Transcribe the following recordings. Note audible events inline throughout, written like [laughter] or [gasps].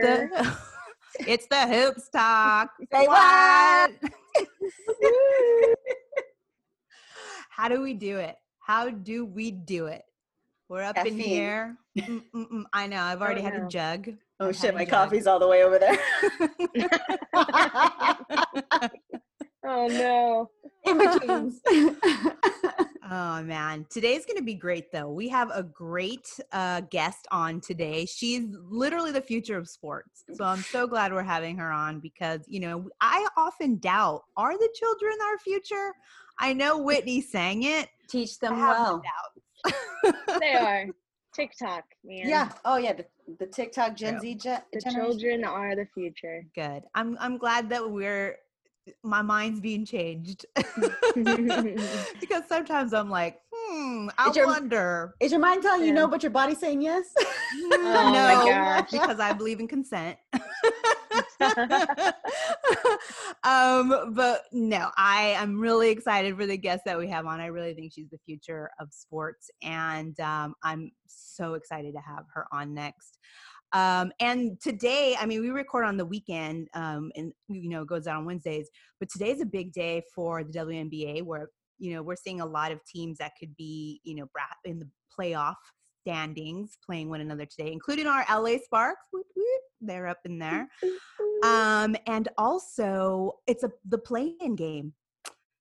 the [laughs] it's the hoops talk. [laughs] Say what? [laughs] How do we do it? How do we do it? We're up in Caffeine. here. Mm, mm, mm. I know. I've already had no. a jug. Oh I've shit, my jug. coffee's all the way over there. Oh no. In betweens. Oh man, today's going to be great though. We have a great uh, guest on today. She's literally the future of sports. So I'm so glad we're having her on because, you know, I often doubt are the children our future? I know [laughs] Whitney sang it. Teach I them have well. my doubts. They are. [laughs] TikTok, man. Yeah. Oh yeah. The, the TikTok Gen Yeah. Z ge- The generation. children are the future. Good. I'm I'm glad that we're my mind's being changed. [laughs] [laughs] because sometimes I'm like, hmm, I Is your- wonder. Is your mind telling you no, but your body's saying yes? [laughs] Oh no, because I believe in consent. um, but no, I am really excited for the guest that we have on. I really think she's the future of sports, and um, I'm so excited to have her on next. Um, and today, I mean, we record on the weekend, um, and you know, it goes out on Wednesdays. But today's a big day for the WNBA, where you know we're seeing a lot of teams that could be, you know, in the playoff standings playing one another today, including our LA Sparks. Whoop, whoop, they're up in there. [laughs] Um, and also it's a the play-in game.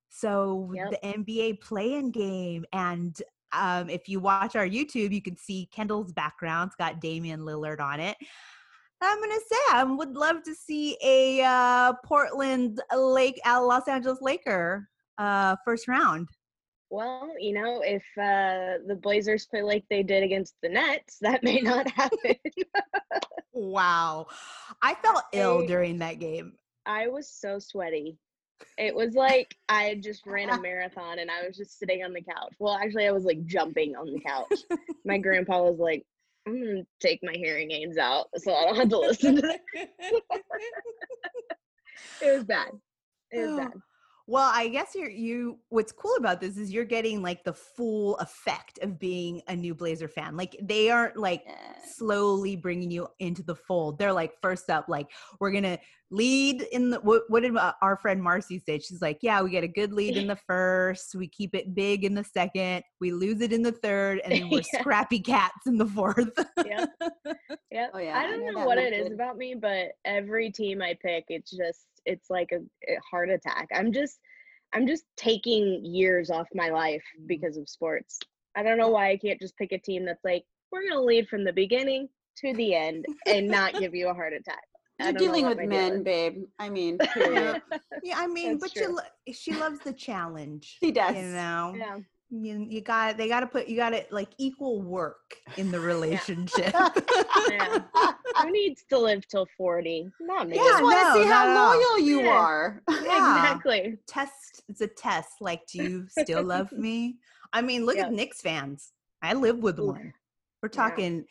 So Yep. the NBA play-in game. And um, if you watch our YouTube, you can see Kendall's background's got Damian Lillard on it. I'm gonna say I would love to see a uh, Portland Lake uh, Los Angeles Laker uh, first round. Well, you know, if uh, the Blazers play like they did against the Nets, that may not [laughs] happen. Wow, I felt ill during that game. I was so sweaty. It was like I had just ran a [laughs] marathon and I was just sitting on the couch. Well, actually, I was like jumping on the couch. My grandpa was like, I'm to take my hearing aids out so I don't have to listen to it. [laughs] It was bad. It was [sighs] bad. Well, I guess you're you what's cool about this is you're getting like the full effect of being a new Blazer fan. Like they aren't like Yeah. slowly bringing you into the fold. They're like first up like we're going to lead in the what, what did uh, our friend Marcy say? She's like, "Yeah, we get a good lead in [laughs] the first, we keep it big in the second, we lose it in the third, and then we're [laughs] Yeah. scrappy cats in the fourth. Yep. [laughs] Yep. Oh, yeah, I I don't know know that what it is method. about me, but every team I pick, it's just it's like a, a heart attack. I'm just I'm just taking years off my life Mm. because of sports. I don't know why I can't just pick a team that's like we're gonna lead from the beginning to the end and not give you a heart attack. You're dealing with men, is. babe. I mean, [laughs] period. yeah, I mean, That's but you true. lo- she loves the challenge. She does. You know. Yeah. You, you got they got to put you got to like equal work in the [laughs] relationship Yeah. [laughs] Who needs to live till 40? Not me. Yeah, just want to no, see how not at all. loyal you Yeah. are. Yeah. Exactly. test it's a test like do you [laughs] still love me i mean look Yep. at Knicks fans i live with Oof. one we're Yeah. talking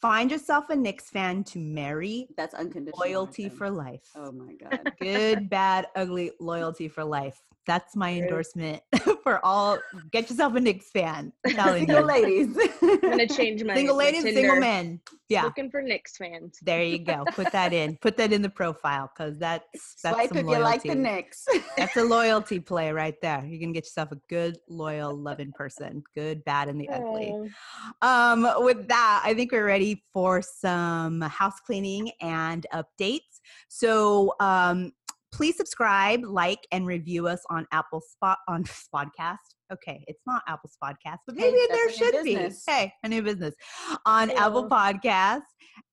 find yourself a Knicks fan to marry That's unconditional. loyalty for life Oh my god. good bad ugly loyalty for life that's my endorsement [laughs] for all get yourself a Knicks fan I'm Single ladies. I'm gonna [laughs] change my single my ladies single Tinder. men yeah Looking for Knicks fans. There you go. Put that in. [laughs] Put that in the profile because that's that's Swipe some if you like the loyalty. Knicks. That's a loyalty play right there. You're gonna get yourself a good, loyal, loving person. Good, bad, and the ugly. Oh. Um, with that, I think we're ready for some house cleaning and updates. So um please subscribe, like, and review us on Apple Spot on [laughs] Podcast. Okay, it's not Apple Podcast, but Hey, maybe there a new should be. Hey, a new business on Apple Ew. Podcasts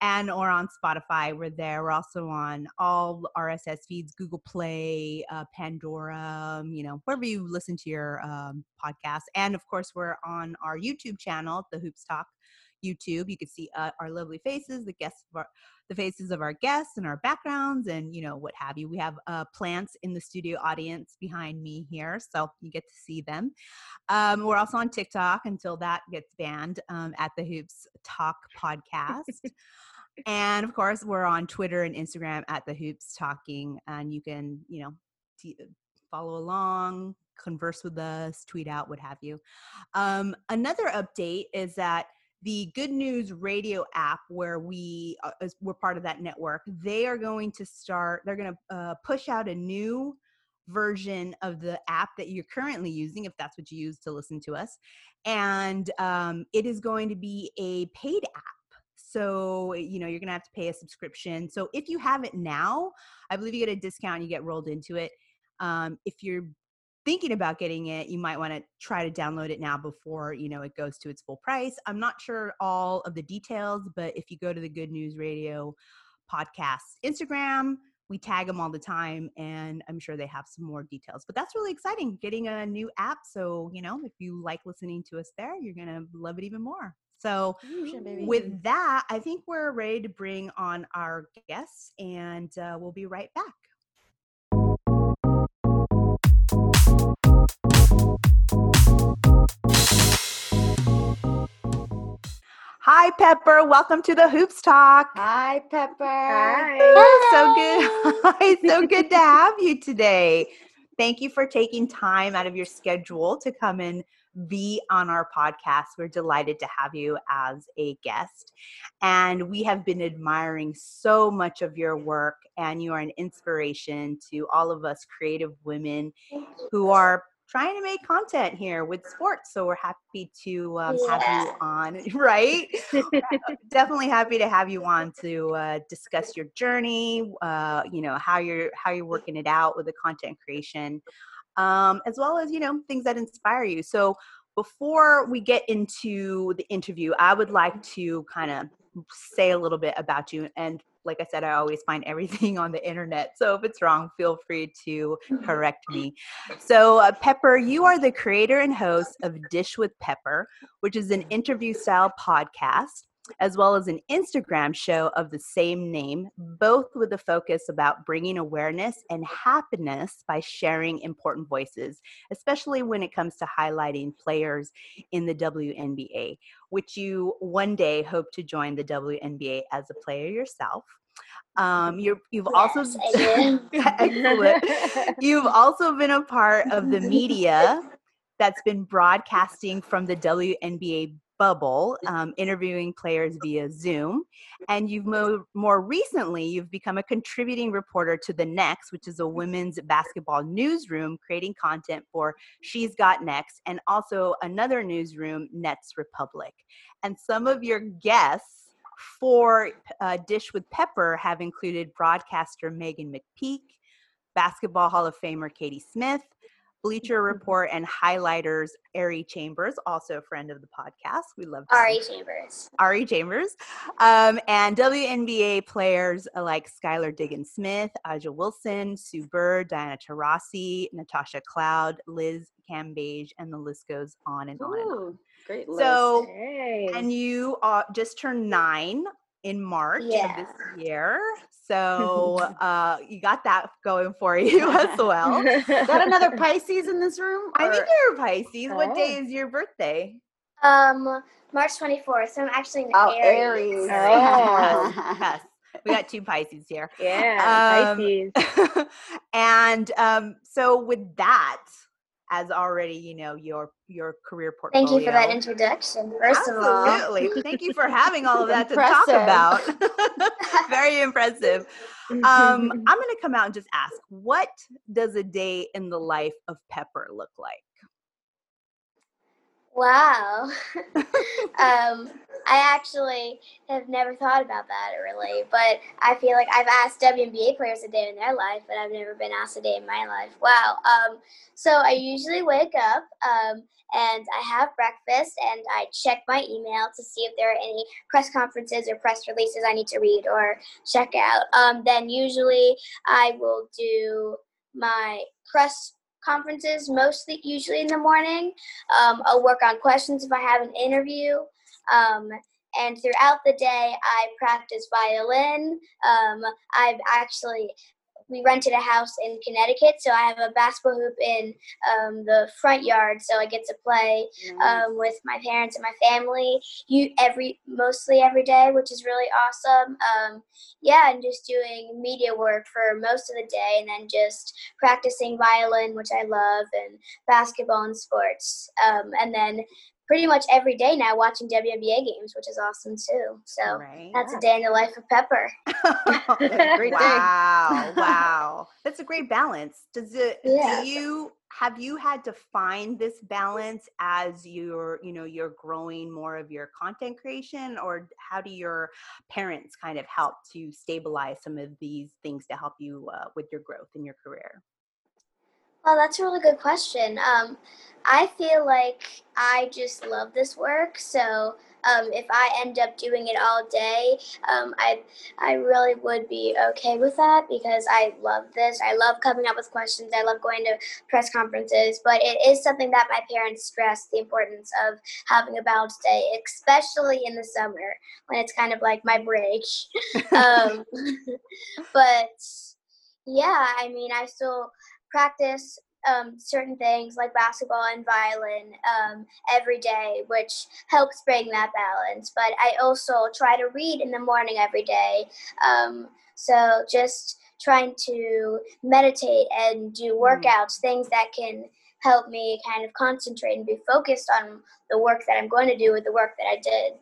and or on Spotify. We're there. We're also on all RSS feeds, Google Play, uh, Pandora, um, you know, wherever you listen to your um, podcast. And of course, we're on our YouTube channel, The Hoops Talk YouTube. You can see uh, our lovely faces, the guests our, the faces of our guests and our backgrounds and you know what have you. We have uh, plants in the studio audience behind me here so you get to see them. Um, we're also on tiktok until that gets banned um, at the hoops talk podcast. [laughs] And of course we're on twitter and instagram at the hoops talking and you can you know t- follow along converse with us tweet out what have you. Um, another update is that the Good News Radio app, where we uh, we're part of that network, they are going to start. They're going to uh, push out a new version of the app that you're currently using, if that's what you use to listen to us, and um, it is going to be a paid app. So you know you're going to have to pay a subscription. So if you have it now, I believe you get a discount. You get rolled into it. Um, if you're thinking about getting it, you might want to try to download it now before you know it goes to its full price. I'm not sure all of the details, but if you go to the Good News Radio podcast Instagram, we tag them all the time, and I'm sure they have some more details. But that's really exciting, getting a new app. So you know, if you like listening to us there, you're gonna love it even more. So Shit, with that, I think we're ready to bring on our guests, and uh, we'll be right back. Hi, Pepper. Welcome to the Hoops Talk. Hi, Pepper. Hi. Oh, so good. [laughs] So good to have you today. Thank you for taking time out of your schedule to come and be on our podcast. We're delighted to have you as a guest. And we have been admiring so much of your work, and you are an inspiration to all of us creative women who are trying to make content here with sports. So we're happy to um, have you on, [laughs] right? [laughs] [laughs] definitely happy to have you on to uh, discuss your journey uh, you know how you're how you're working it out with the content creation um, as well as you know things that inspire you so before we get into the interview i would like to kind of say a little bit about you and like i said i always find everything [laughs] on the internet so if it's wrong feel free to correct me. So uh, pepper you are the creator and host of dish with pepper which is an interview style podcast as well as an Instagram show of the same name, both with a focus about bringing awareness and happiness by sharing important voices, especially when it comes to highlighting players in the WNBA, which you one day hope to join the WNBA as a player yourself. Um, you're, you've also Yes, I [laughs] excellent. [laughs] You've also been a part of the media [laughs] that's been broadcasting from the WNBA bubble, um, interviewing players via Zoom. And you've mo- more recently, you've become a contributing reporter to The Next, which is a women's basketball newsroom creating content for She's Got Next and also another newsroom, Nets Republic. And some of your guests for uh, Dish with Pepper have included broadcaster Meghan McPeak, Basketball Hall of Famer Katie Smith, Bleacher Report and highlighters Ari Chambers, also a friend of the podcast. We love Ari Chambers. Ari Chambers, um, and WNBA players like Skylar Diggins Smith, A'ja Wilson, Sue Bird, Diana Taurasi, Natasha Cloud, Liz Cambage, and the list goes on and on. And on. Great list. So, Hey. and you uh, just turned nine in March of this year. [laughs] So uh, you got that going for you [laughs] as well. Got another [laughs] Pisces in this room? I think Or- you're a Pisces. What day Oh. is your birthday? Um, March 24th. So I'm actually an Oh, Aries. Aries. Oh. Yes, we got two Pisces here. yeah, Um, Pisces. and um, so with that, as already you know your your career portfolio. Thank you for that introduction. First of all, Absolutely. [laughs] Thank you for having all of that to talk about. [laughs] Very impressive. Um, [laughs] I'm going to come out and just ask, what does a day in the life of Pepper look like? Wow. [laughs] um, I actually have never thought about that really, but I feel like I've asked WNBA players a day in their life, but I've never been asked a day in my life. Wow. Um, so I usually wake up um, and I have breakfast and I check my email to see if there are any press conferences or press releases I need to read or check out. Um, then usually I will do my press conferences mostly usually in the morning. Um, I'll work on questions if I have an interview. Um, and throughout the day, I practice violin. Um, I've actually we rented a house in Connecticut, so I have a basketball hoop in um, the front yard, so I get to play Nice. um, with my parents and my family. You every mostly every day, which is really awesome. Um, yeah, and just doing media work for most of the day, and then just practicing violin, which I love, and basketball and sports, um, and then pretty much every day now watching WNBA games, which is awesome too. So right. that's a day in the life of Pepper. [laughs] Great day. wow, [laughs] wow. That's a great balance. Does it Yeah. do you have you had to find this balance as you're, you know, you're growing more of your content creation or how do your parents kind of help to stabilize some of these things to help you uh, with your growth in your career? Well, that's a really good question. Um, I feel like I just love this work, so um, if I end up doing it all day, um, I I really would be okay with that because I love this. I love coming up with questions. I love going to press conferences, but it is something that my parents stress the importance of having a balanced day, especially in the summer when it's kind of like my break. [laughs] um, [laughs] but yeah, I mean, I still practice um, certain things like basketball and violin um, every day, which helps bring that balance. But I also try to read in the morning every day. Um, so just trying to meditate and do workouts, things that can help me kind of concentrate and be focused on the work that I'm going to do with the work that I did.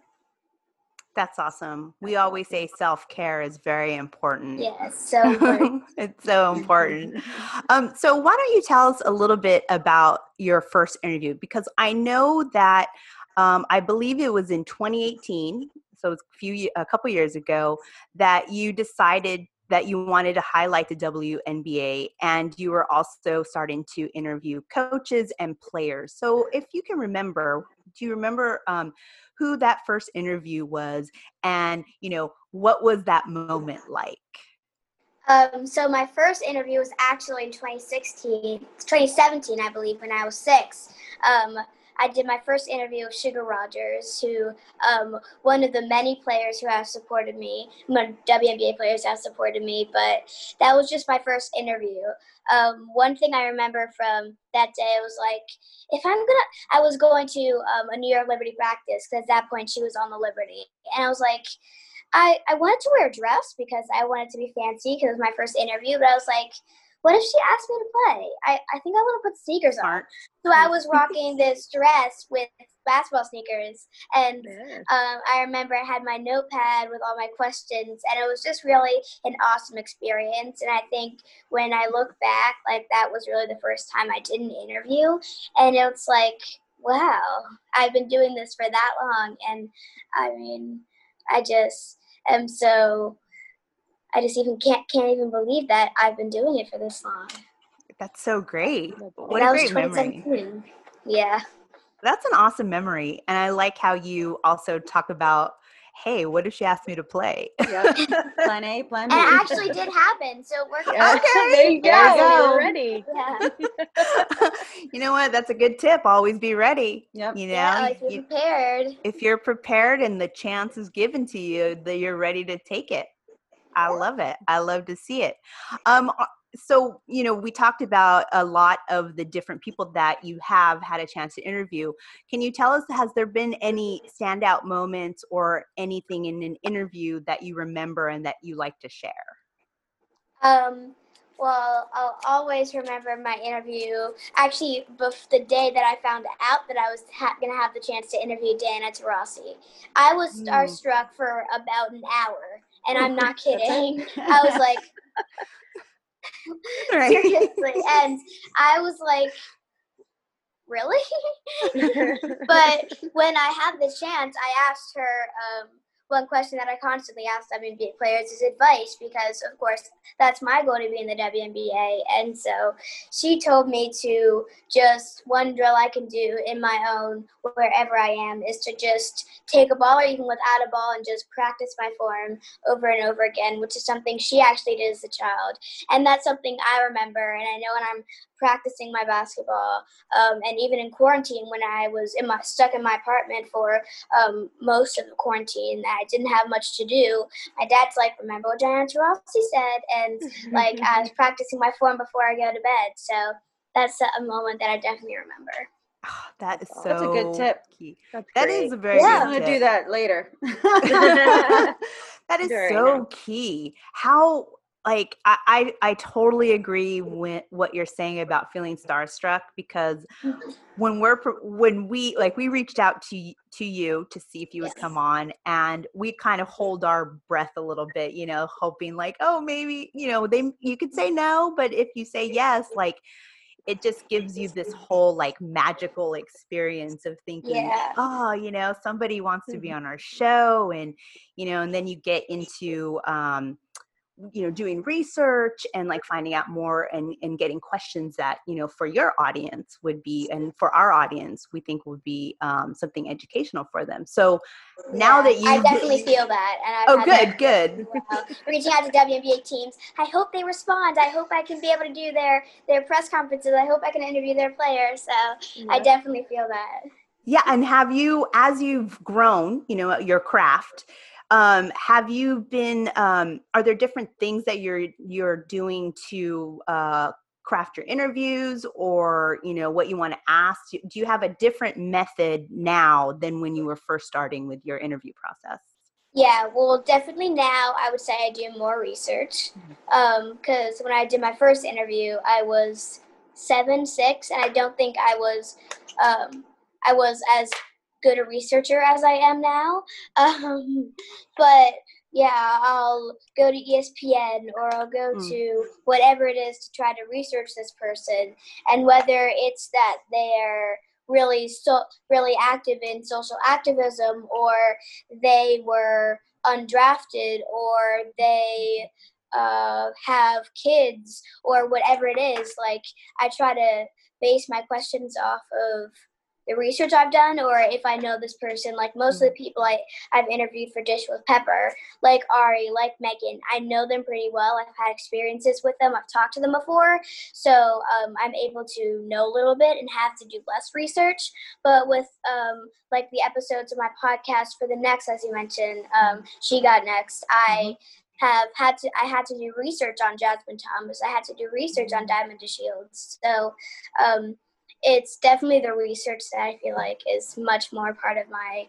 That's awesome. We always say self care is very important. Yes, so important. [laughs] it's so important. [laughs] Um, so why don't you tell us a little bit about your first interview? Because I know that um, I believe it was in 2018, so it's a few a couple years ago, that you decided that you wanted to highlight the WNBA, and you were also starting to interview coaches and players. So if you can remember, do you remember um, who that first interview was, and you know what was that moment like? Um, so my first interview was actually in 2016, 2017, I believe, when I was six. Um, I did my first interview with Sugar Rodgers, who um, one of the many players who have supported me, WNBA players have supported me, but that was just my first interview. Um, one thing I remember from that day was like, if I'm gonna, I was going to um, a New York Liberty practice because at that point she was on the Liberty, and I was like, I, I wanted to wear a dress because I wanted to be fancy because it was my first interview, but I was like, what if she asked me to play? I, I think I want to put sneakers on. So I was rocking [laughs] this dress with basketball sneakers. And um, I remember I had my notepad with all my questions, and it was just really an awesome experience. And I think when I look back, like that was really the first time I did an interview. And it's like, wow, I've been doing this for that long. And I mean, I just am so. I just even can't can't even believe that I've been doing it for this long. That's so great. Oh, what that a was great memory. Yeah. That's an awesome memory. And I like how you also talk about, hey, what if she asked me to play? Yep. [laughs] Plan A, plan B. And it actually did happen, so it worked Yeah. out. Okay, there you go. there you We're ready. Yeah. [laughs] you know what? That's a good tip. Always be ready. Yep. You know, yeah, like you're You- prepared. if you're prepared and the chance is given to you, that you're ready to take it. I love it. I love to see it. Um, so you know, we talked about a lot of the different people that you have had a chance to interview. Can you tell us has there been any standout moments or anything in an interview that you remember and that you like to share? Um, well, I'll always remember my interview. Actually, bef- the day that I found out that I was ha- going to have the chance to interview Diana Taurasi, I was Mm. starstruck for about an hour, and I'm not [laughs] kidding. I was like, [laughs] Right. seriously, and I was like, really? [laughs] but when I had the chance, I asked her um, one question that I constantly ask WNBA players is advice because, of course, that's my goal to be in the WNBA. And so she told me to just one drill I can do in my own wherever I am is to just take a ball or even without a ball and just practice my form over and over again, which is something she actually did as a child. And that's something I remember. And I know when I'm practicing my basketball, um, and even in quarantine when I was in my stuck in my apartment for um, most of the quarantine, I didn't have much to do. My dad's like, "Remember what Diana Taurasi said?" And [laughs] like I was practicing my form before I go to bed. So that's a moment that I definitely remember. Oh, that is so That's a good tip. key. That's That great. is a very Yeah. I'm gonna do that later. [laughs] [laughs] that is Do so now. key. How like I, I, I totally agree with what you're saying about feeling starstruck because when we're when we like we reached out to to you to see if you would come on and we kind of hold our breath a little bit you know hoping like oh maybe you know they you could say no but if you say yes like it just gives you this whole like magical experience of thinking Yeah. oh you know somebody wants to be Mhm. on our show and you know and then you get into um you know doing research and like finding out more and and getting questions that you know for your audience would be and for our audience we think would be um, something educational for them so now that you I definitely feel that, and I've oh good good well. Reaching out to WNBA teams, I hope they respond. I hope I can be able to do their their press conferences. I hope I can interview their players. So I definitely feel that. Yeah, and have you, as you've grown, you know, your craft, um, have you been? Um, are there different things that you're you're doing to uh, craft your interviews, or you know, what you want to ask? Do you have a different method now than when you were first starting with your interview process? Yeah, well, definitely now I would say I do more research. Because when I did my first interview, I was seven, six, and I don't think I was, um, I was as good a researcher as I am now. [laughs] Um, but yeah, I'll go to ESPN or I'll go Mm. to whatever it is to try to research this person, and whether it's that they're really so really active in social activism or they were undrafted or they uh, have kids or whatever it is like i try to base my questions off of the research i've done or if i know this person like most of the people I, i've interviewed for dish with pepper like ari like meghan i know them pretty well. I've had experiences with them. I've talked to them before. So um, i'm able to know a little bit and have to do less research. But with um, like the episodes of my podcast for the next as you mentioned um, she got next i have had to i had to do research on jasmine thomas. I had to do research on Diamond DeShields. So um, it's definitely the research that i feel like is much more part of my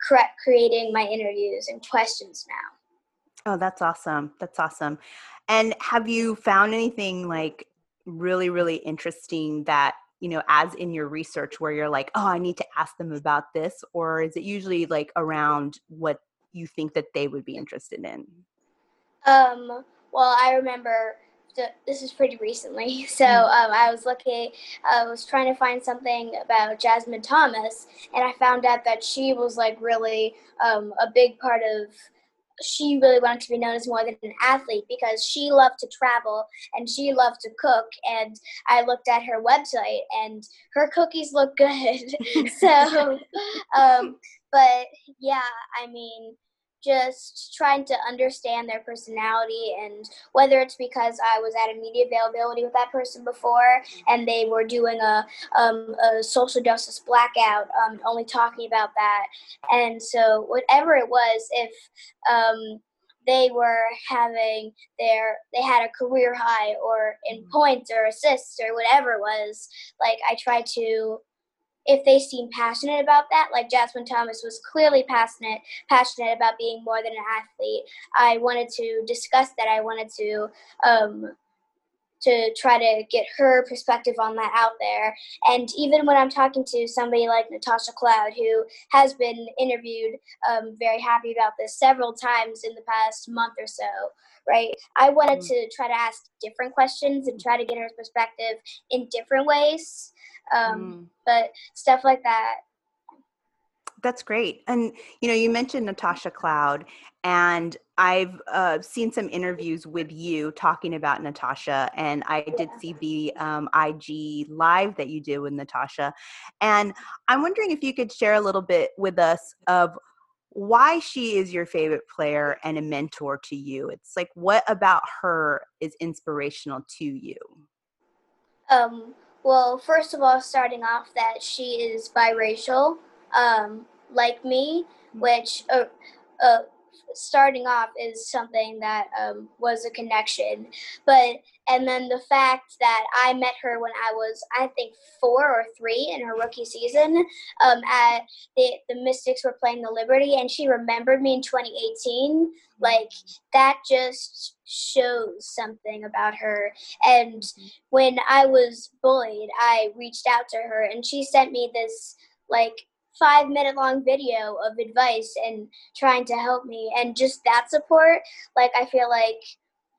cre- creating my interviews and questions now Oh, that's awesome. That's awesome. And have you found anything like really, really interesting that, you know, as in your research where you're like, oh, I need to ask them about this? Or is it usually like around what you think that they would be interested in? Um, well, I remember this is pretty recently. [laughs] So Mm. um, I was looking, I was trying to find something about Jasmine Thomas, and I found out that she was like really um, a big part of. She really wanted to be known as more than an athlete because she loved to travel and she loved to cook. And I looked at her website, and her cookies look good. [laughs] so, [laughs] um, but yeah, I mean, just trying to understand their personality and whether it's because I was at a media availability with that person before and they were doing a, um, a social justice blackout, um, only talking about that. And so, whatever it was, if um, they were having their, they had a career high or in points or assists or whatever it was, like I tried to if they seem passionate about that, like Jasmine Thomas was clearly passionate passionate about being more than an athlete. I wanted to discuss that. I wanted to um, to try to get her perspective on that out there. And even when I'm talking to somebody like Natasha Cloud, who has been interviewed, um, very happy about this several times in the past month or so. Right, I wanted Mm. to try to ask different questions and try to get her perspective in different ways. Um, Mm. but stuff like that. That's great. And you know, you mentioned Natasha Cloud, and I've uh, seen some interviews with you talking about Natasha, and I did see the um, IG live that you did with Natasha. And I'm wondering if you could share a little bit with us of why she is your favorite player and a mentor to you. It's like what about her is inspirational to you? Um, well, first of all, starting off that she is biracial, um, like me, which uh, uh, starting off is something that um, was a connection. But and then the fact that I met her when I was I think four or three in her rookie season um, at the the Mystics were playing the Liberty, and she remembered me in 2018. Like that just shows something about her. And when I was bullied, I reached out to her, and she sent me this like five minute long video of advice and trying to help me. And just that support like i feel like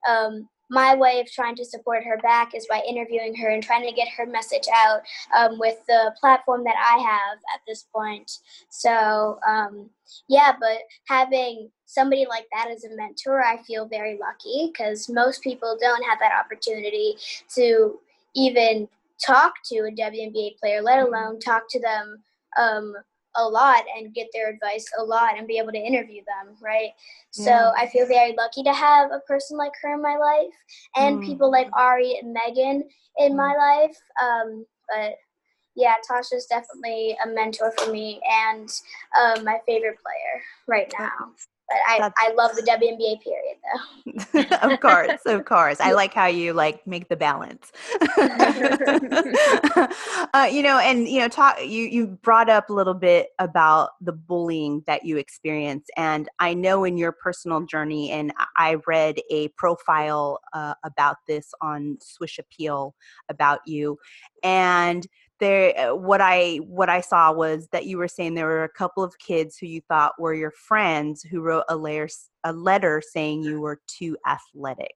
um, my way of trying to support her back is by interviewing her and trying to get her message out um, with the platform that i have at this point. So um, yeah but having somebody like that as a mentor i feel very lucky because most people don't have that opportunity to even talk to a WNBA player, let alone talk to them um, a lot and get their advice a lot and be able to interview them, right? So Yeah. I feel very lucky to have a person like her in my life and Mm. people like Ari and Meghan in my life. Um, but yeah, Tasha's definitely a mentor for me and um, my favorite player right now. But I, That's- I love the WNBA period though. [laughs] of course, of course. I [laughs] like how you like make the balance. [laughs] uh, you know, and you know, talk. You you brought up a little bit about the bullying that you experienced, and I know in your personal journey, and I- I read a profile uh, about this on Swish Appeal about you, and there uh, what i what i saw was that you were saying there were a couple of kids who you thought were your friends who wrote a letter a letter saying you were too athletic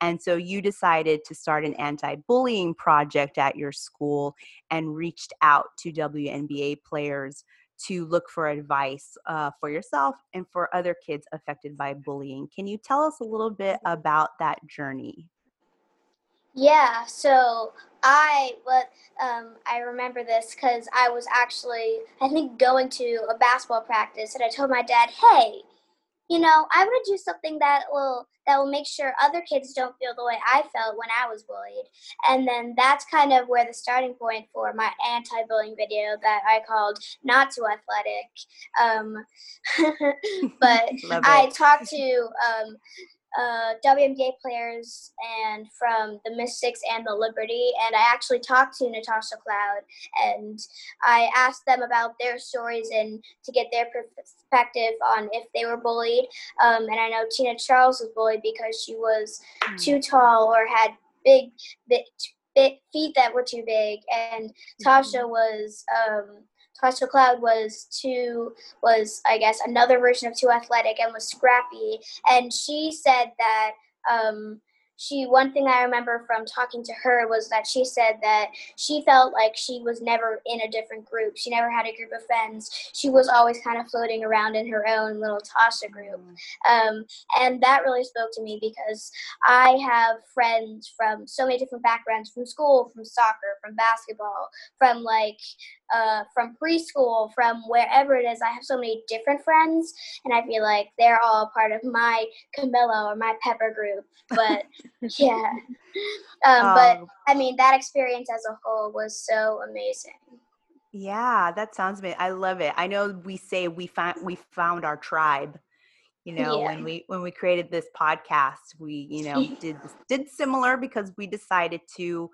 and so you decided to start an anti-bullying project at your school and reached out to WNBA players to look for advice uh, for yourself and for other kids affected by bullying. Can you tell us a little bit about that journey? Yeah, so I but um, I remember this because I was actually I think going to a basketball practice and I told my dad, "Hey, you know, I want to do something that will that will make sure other kids don't feel the way I felt when I was bullied." And then that's kind of where the starting point for my anti-bullying video that I called "Not Too Athletic." Um, [laughs] [laughs] but I talked [laughs] to um, uh, WNBA players and from the Mystics and the Liberty, and I actually talked to Natasha Cloud and I asked them about their stories and to get their perspective on if they were bullied. Um, and I know Tina Charles was bullied because she was too tall or had big, big, feet that were too big, and Tasha was. Um, Tasha Cloud was too was I guess another version of too athletic and was scrappy. And she said that um, she one thing I remember from talking to her was that she said that she felt like she was never in a different group. She never had a group of friends. She was always kind of floating around in her own little Tasha group. Um, and that really spoke to me because I have friends from so many different backgrounds from school, from soccer, from basketball, from like uh, from preschool, from wherever it is. I have so many different friends, and I feel like they're all part of my Camilla or my Pepper group. But [laughs] yeah, [laughs] um, but Oh, I mean that experience as a whole was so amazing. yeah, that sounds amazing. I love it. I know we say we found we found our tribe. You know, Yeah. when we when we created this podcast, we you know [laughs] did did similar because we decided to.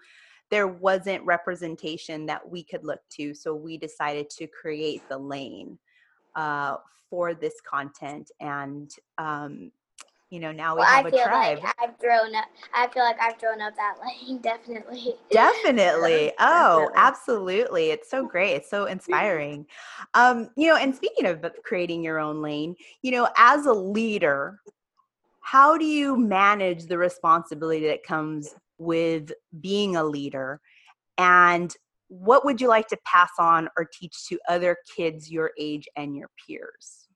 There wasn't representation that we could look to, so we decided to create the lane uh, for this content, and um, you know now we Well, have I a feel tribe. like I've grown up. I feel like I've grown up that [laughs] lane, definitely. Definitely. [laughs] Oh, definitely. absolutely. It's so [laughs] great. It's so inspiring. Um, you know, and speaking of creating your own lane, you know, as a leader, how do you manage the responsibility that comes with being a leader? And what would you like to pass on or teach to other kids your age and your peers?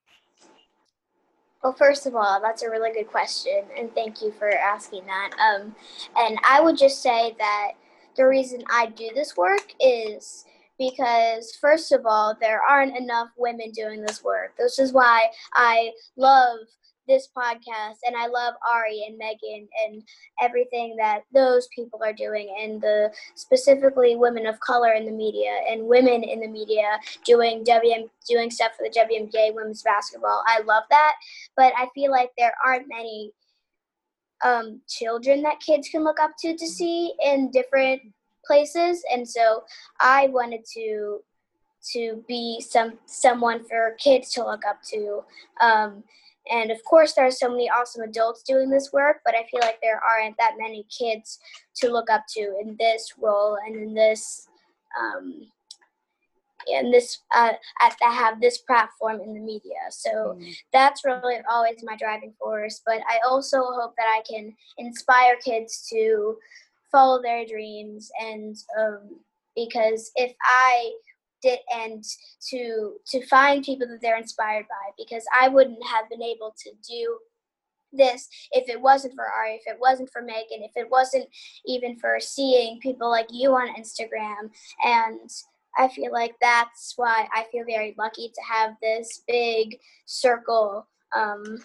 Well, first of all, that's a really good question, and thank you for asking that. Um, and I would just say that the reason I do this work is because, first of all, there aren't enough women doing this work. This is why I love this podcast and I love Ari and Meghan and everything that those people are doing and the specifically women of color in the media and women in the media doing WM doing stuff for the WNBA women's basketball. I love that, but I feel like there aren't many um, children that kids can look up to to see in different places and so I wanted to to be some someone for kids to look up to. Um, and of course, there are so many awesome adults doing this work, but I feel like there aren't that many kids to look up to in this role and in this um, in this uh, at that have this platform in the media. So mm-hmm. that's really always my driving force. But I also hope that I can inspire kids to follow their dreams and um, because if I it and to to find people that they're inspired by because I wouldn't have been able to do this if it wasn't for Ari, if it wasn't for Meghan, if it wasn't even for seeing people like you on Instagram. And I feel like that's why I feel very lucky to have this big circle um,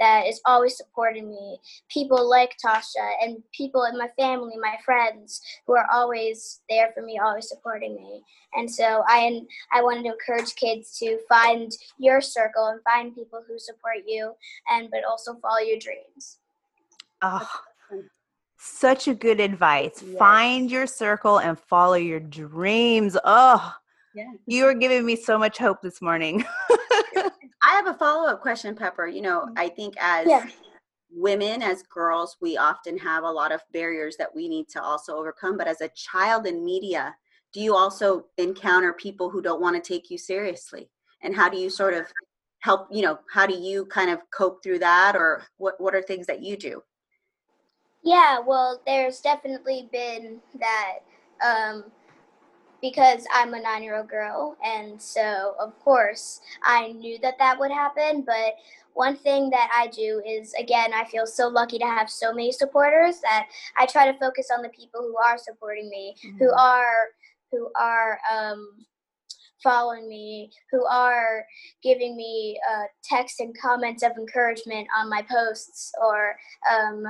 that is always supporting me. People like Tasha and people in my family, my friends, who are always there for me, always supporting me. And so I I wanted to encourage kids to find your circle and find people who support you, and but also follow your dreams. Oh, such a good advice. Yes. Find your circle and follow your dreams. Oh, yeah. you are giving me so much hope this morning. [laughs] I have a follow up question, Pepper. You know, I think as yeah. women, as girls, we often have a lot of barriers that we need to also overcome. But as a child in media, do you also encounter people who don't want to take you seriously? And how do you sort of help, you know, how do you kind of cope through that? Or what, what are things that you do? Yeah, well, there's definitely been that. Um, because I'm a nine year old girl. And so, of course, I knew that that would happen. But one thing that I do is, again, I feel so lucky to have so many supporters that I try to focus on the people who are supporting me, mm-hmm. who are, who are, um, following me, who are giving me uh, texts and comments of encouragement on my posts, or um,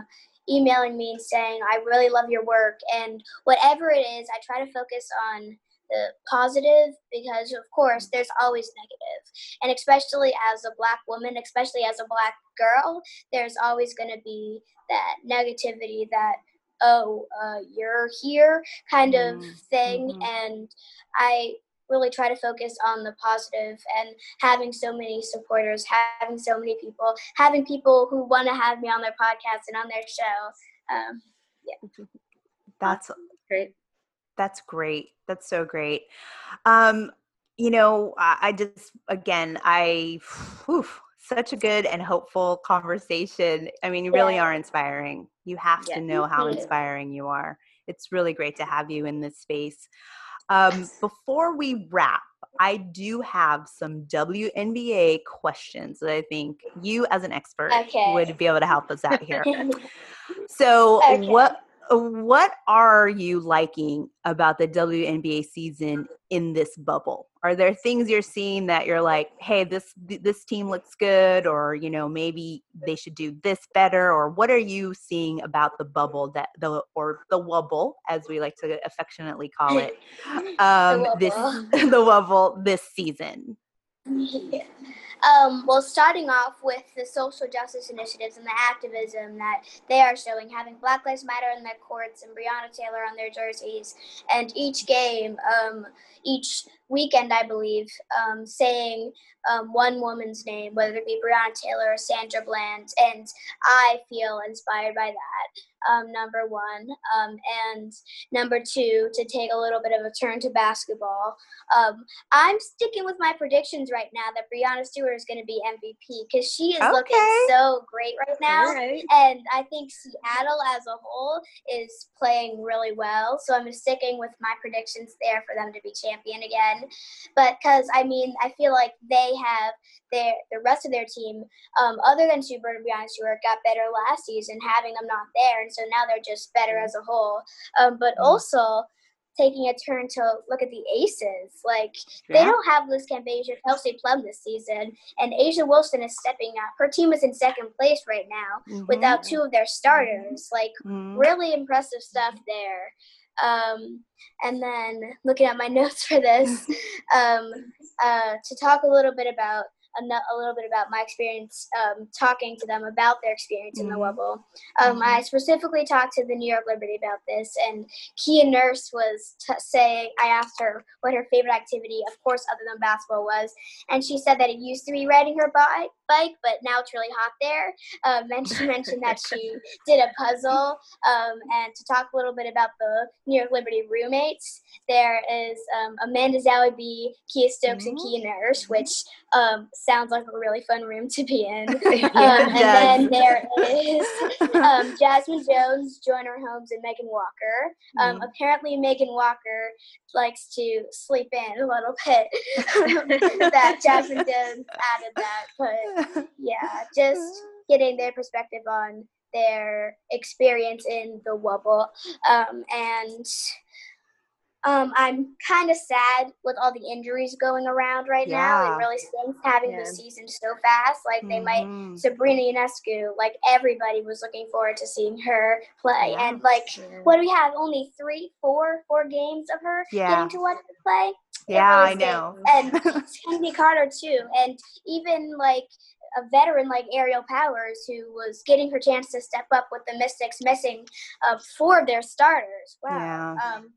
emailing me and saying, I really love your work. And whatever it is, I try to focus on the positive because, of course, there's always negative. And especially as a black woman, especially as a black girl, there's always going to be that negativity that, oh, uh, you're here kind of mm-hmm. thing. Mm-hmm. And I really try to focus on the positive and having so many supporters, having so many people, having people who want to have me on their podcast and on their show. Um, yeah. [laughs] That's great. That's great. That's so great. Um, you know, I, I just again, I whew, such a good and hopeful conversation. I mean, you really yeah. are inspiring. You have yeah, to know how inspiring you are. It's really great to have you in this space. Um, before we wrap, I do have some WNBA questions that I think you, as an expert, okay. would be able to help us out here. [laughs] so, okay. what what are you liking about the WNBA season in this bubble? Are there things you're seeing that you're like, "Hey, this this team looks good," or you know, maybe they should do this better, or what are you seeing about the bubble that the or the wubble, as we like to affectionately call it, [laughs] um, the this [laughs] the wubble this season? Yeah. [laughs] Um, well, starting off with the social justice initiatives and the activism that they are showing, having Black Lives Matter in their courts and Breonna Taylor on their jerseys, and each game, um, each weekend, I believe, um, saying um, one woman's name, whether it be Breonna Taylor or Sandra Bland, and I feel inspired by that um, number one. Um, and number two, to take a little bit of a turn to basketball. Um, I'm sticking with my predictions right now that Breanna Stewart is going to be MVP because she is okay. looking so great right now. Right. And I think Seattle as a whole is playing really well. So I'm sticking with my predictions there for them to be champion again. But because, I mean, I feel like they have their the rest of their team, um, other than Sue Bird to and Breanna Stewart, got better last season, having them not there. And so now they're just better as a whole. Um, but also, taking a turn to look at the aces. Like yeah. they don't have Liz Cambage or Kelsey Plum this season, and A'ja Wilson is stepping up. Her team is in second place right now mm-hmm. without two of their starters. Like mm-hmm. really impressive stuff there. Um, and then looking at my [laughs] notes for this, [laughs] um, uh, to talk a little bit about a, a little bit about my experience um, talking to them about their experience mm-hmm. in the mm-hmm. Wubble. Um, mm-hmm. I specifically talked to the New York Liberty about this, and Kia Nurse was t- saying, I asked her what her favorite activity, of course, other than basketball, was, and she said that it used to be riding her bike, bike but now it's really hot there. Um, and she mentioned that she [laughs] did a puzzle, um, and to talk a little bit about the New York Liberty roommates, there is um, Amanda Zahui Kiah Stokes, mm-hmm. and Kia Nurse, which um, sounds like a really fun room to be in. [laughs] Um, and then there is [laughs] um, Jazmine Jones, Joyner Holmes, and Megan Walker. Um, mm. Apparently, Megan Walker likes to sleep in a little bit. [laughs] that Jazmine Jones added that, but yeah, just getting their perspective on their experience in the Wubble. Um, and um, I'm kind of sad with all the injuries going around right yeah. now. It really stinks having yeah. the season so fast. Like they mm-hmm. might Sabrina Ionescu, like everybody was looking forward to seeing her play, yeah, and like what do we have? Only three, four, four games of her getting to watch her play. Yeah, I know. And [laughs] Kennedy Carter too, and even like a veteran like Aerial Powers, who was getting her chance to step up with the Mystics missing uh, four of their starters. Wow. Yeah. Um,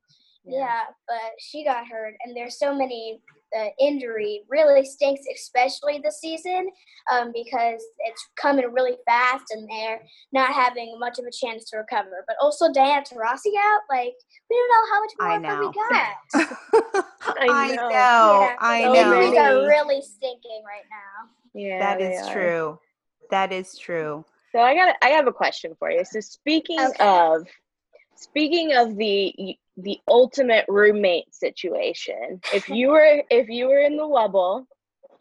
yeah. yeah, but she got hurt, and there's so many. The injury really stinks, especially this season, um, because it's coming really fast, and they're not having much of a chance to recover. But also Diana Taurasi out, like we don't know how much more [laughs] [laughs] I know. we got. I know. Yeah, I know. Injuries are really stinking right now. Yeah, that is true. That is true. So I got I have a question for you. So speaking okay. of speaking of the the ultimate roommate situation. If [laughs] you were if you were in the Wubble,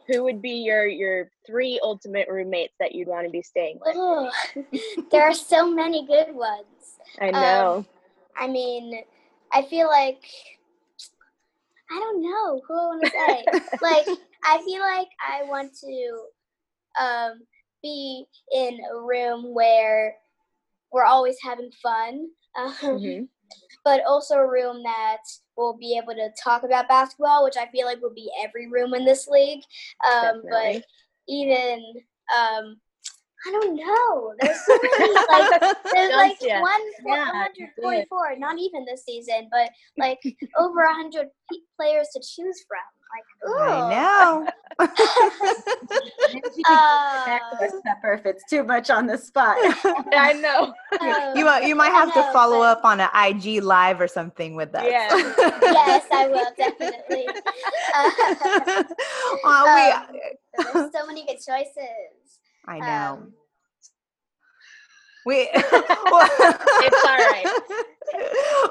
who would be your your three ultimate roommates that you'd want to be staying with? [laughs] there are so many good ones. I know. Um, I mean, I feel like I don't know who I want to say. [laughs] like I feel like I want to um, be in a room where we're always having fun. Um, mm-hmm but also a room that will be able to talk about basketball, which I feel like will be every room in this league. Um, but even um, I don't know. There's so many [laughs] like there's like yeah. one yeah, 144, not even this season, but like over a hundred players to choose from. Like, ooh. I know. [laughs] uh, Pepper if it's too much on the spot. [laughs] I know. Um, you you might have know, to follow but... up on an IG live or something with us. Yeah. [laughs] yes, I will definitely. Uh, um, we, there's so many good choices. I know. Um, we [laughs] it's all right. [laughs]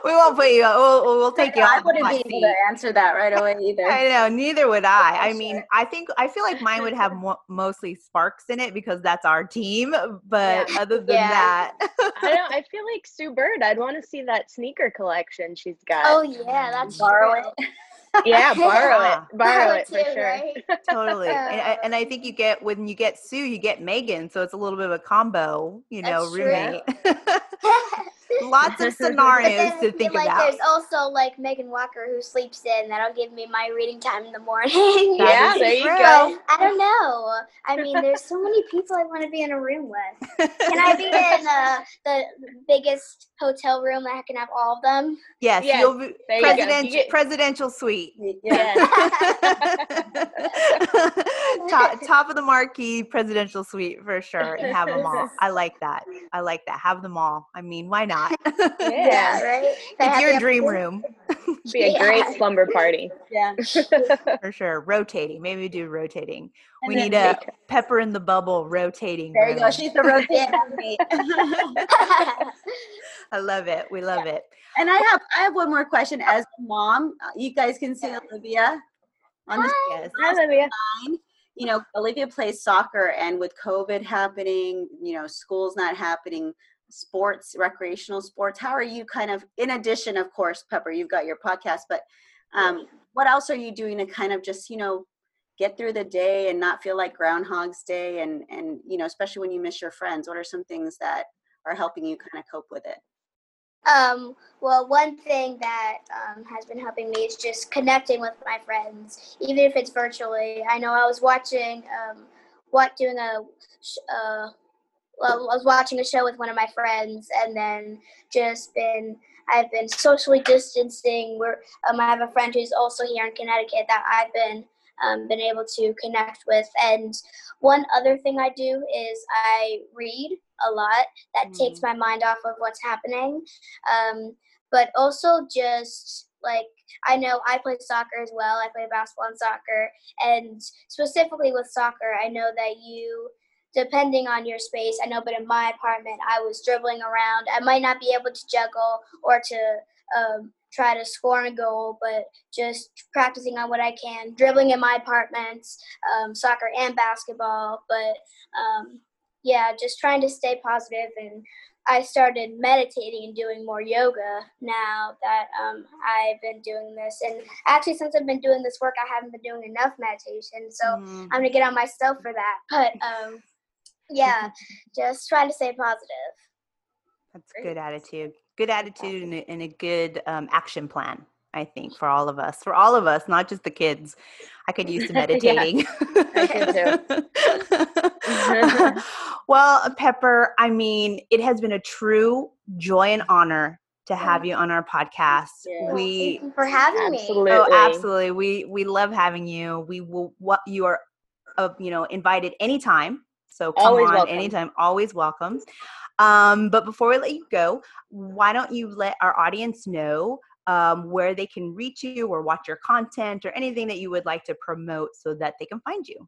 We won't put you. We'll, we'll take you. I wouldn't be able to answer that right away [laughs] either. I know. Neither would I. I mean, I think I feel like mine would have mo- mostly sparks in it because that's our team. But yeah. other than yeah. that, I don't. I feel like Sue Bird. I'd want to see that sneaker collection she's got. Oh yeah, that's borrow it [laughs] yeah, borrow it, borrow it for sure. Right? [laughs] totally, and, and, I think you um, get when you get Sue, you get Megan, so it's a little bit of a combo, you know, That's roommate. [laughs] Lots of [laughs] scenarios then, to think like, about. There's also like Megan Walker who sleeps in. That'll give me my reading time in the morning. [laughs] yeah, there you go. I don't know. I mean, there's so many people I want to be in a room with. Can I be in uh, the biggest hotel room that I can have all of them? Yes, yes you'll be president, you get- presidential suite. Yeah. [laughs] top, top of the marquee presidential suite for sure, and have them all. I like that. I like that. Have them all. I mean, why not? [laughs] yeah, right. It's your dream room. [laughs] Be a [laughs] great slumber party. Yeah, for sure. Rotating. Maybe we do rotating. And we need a pepper in the bubble rotating. There room. you go. She's the rotating. I love it. We love yeah. it. And I have I have one more question. As mom, uh, you guys can see Olivia on the Hi. Hi, Olivia. Line. You know, Olivia plays soccer, and with COVID happening, you know, school's not happening sports, recreational sports? How are you kind of, in addition, of course, Pepper, you've got your podcast, but um, what else are you doing to kind of just, you know, get through the day and not feel like Groundhog's Day? And, and, you know, especially when you miss your friends, what are some things that are helping you kind of cope with it? Um, well, one thing that um, has been helping me is just connecting with my friends, even if it's virtually. I know I was watching, um, what doing a, uh, well, I was watching a show with one of my friends, and then just been I've been socially distancing. Where um, I have a friend who's also here in Connecticut that I've been um, been able to connect with. And one other thing I do is I read a lot. That mm. takes my mind off of what's happening. Um, but also just like I know I play soccer as well. I play basketball and soccer, and specifically with soccer, I know that you depending on your space. I know, but in my apartment, I was dribbling around. I might not be able to juggle or to um, try to score a goal, but just practicing on what I can, dribbling in my apartments, um, soccer and basketball. But um, yeah, just trying to stay positive and I started meditating and doing more yoga now that um, I've been doing this. And actually, since I've been doing this work, I haven't been doing enough meditation. So mm. I'm going to get on myself for that. But um, yeah, [laughs] just trying to stay positive. That's a good attitude. Good attitude and a, and a good um, action plan. I think for all of us, for all of us, not just the kids. I could use some [laughs] meditating. [laughs] well, Pepper, I mean, it has been a true joy and honor to have you on our podcast. Yeah. We for having absolutely. me. Oh, absolutely. We we love having you. We will what you are uh, you know invited anytime so come always on welcome. anytime, always welcome. Um, but before we let you go, why don't you let our audience know um, where they can reach you or watch your content or anything that you would like to promote so that they can find you?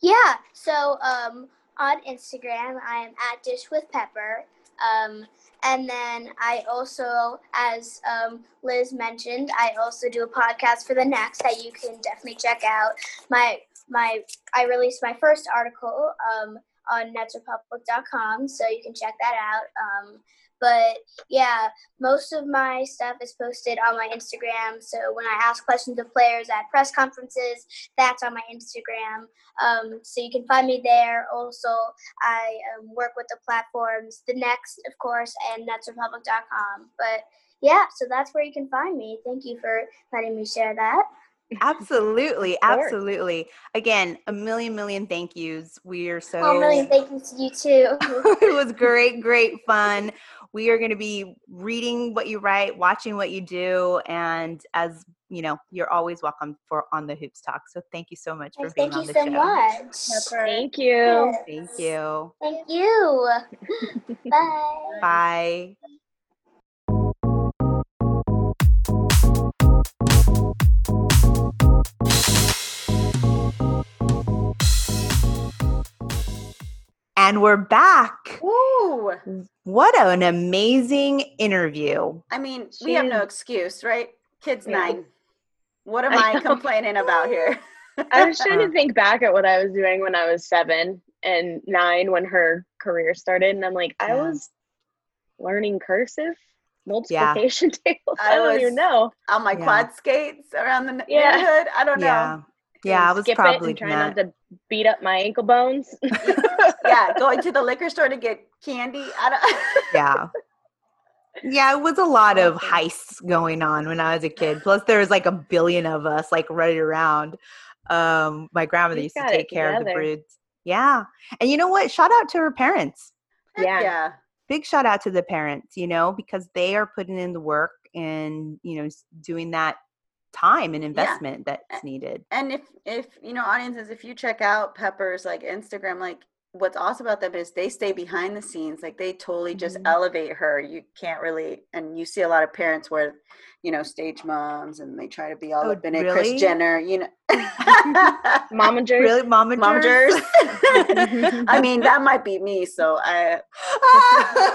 Yeah. So um, on Instagram, I am at Dish with Pepper. Um, and then I also, as um, Liz mentioned, I also do a podcast for the next that you can definitely check out. My my I released my first article um, on netsrepublic.com, so you can check that out. Um, but yeah, most of my stuff is posted on my Instagram. So when I ask questions of players at press conferences, that's on my Instagram. Um, so you can find me there. Also, I um, work with the platforms, the Next, of course, and netsrepublic.com. But yeah, so that's where you can find me. Thank you for letting me share that. Absolutely, absolutely. Again, a million, million thank yous. We are so. a million thank yous to you too. [laughs] it was great, great fun. We are going to be reading what you write, watching what you do, and as you know, you're always welcome for on the Hoops Talk. So thank you so much for being thank on the so show. Much. Thank you. Thank you. Thank you. [laughs] [laughs] Bye. Bye. And we're back. Ooh. What an amazing interview. I mean, we have no excuse, right? Kids yeah. nine. What am I, I complaining about here? I was [laughs] trying to think back at what I was doing when I was seven and nine when her career started. And I'm like, I was learning cursive multiplication yeah. [laughs] tables. I, I don't even know. On my yeah. quad skates around the neighborhood. I don't know. Yeah, I was probably trying not. not to beat up my ankle bones. [laughs] yeah, going to the liquor store to get candy. [laughs] yeah. Yeah, it was a lot of heists going on when I was a kid. Plus, there was like a billion of us like running around. Um, my grandmother used to take care of the broods. Yeah, and you know what? Shout out to her parents. Yeah, yeah. Big shout out to the parents. You know, because they are putting in the work and you know doing that time and investment yeah. that's needed. And if if you know audiences, if you check out Pepper's like Instagram, like what's awesome about them is they stay behind the scenes. Like they totally just mm-hmm. elevate her. You can't really and you see a lot of parents where, you know, stage moms and they try to be all oh, up in it. Kris Jenner, you know [laughs] [laughs] Momagers. Really? Momagers? [laughs] I mean, that might be me, so I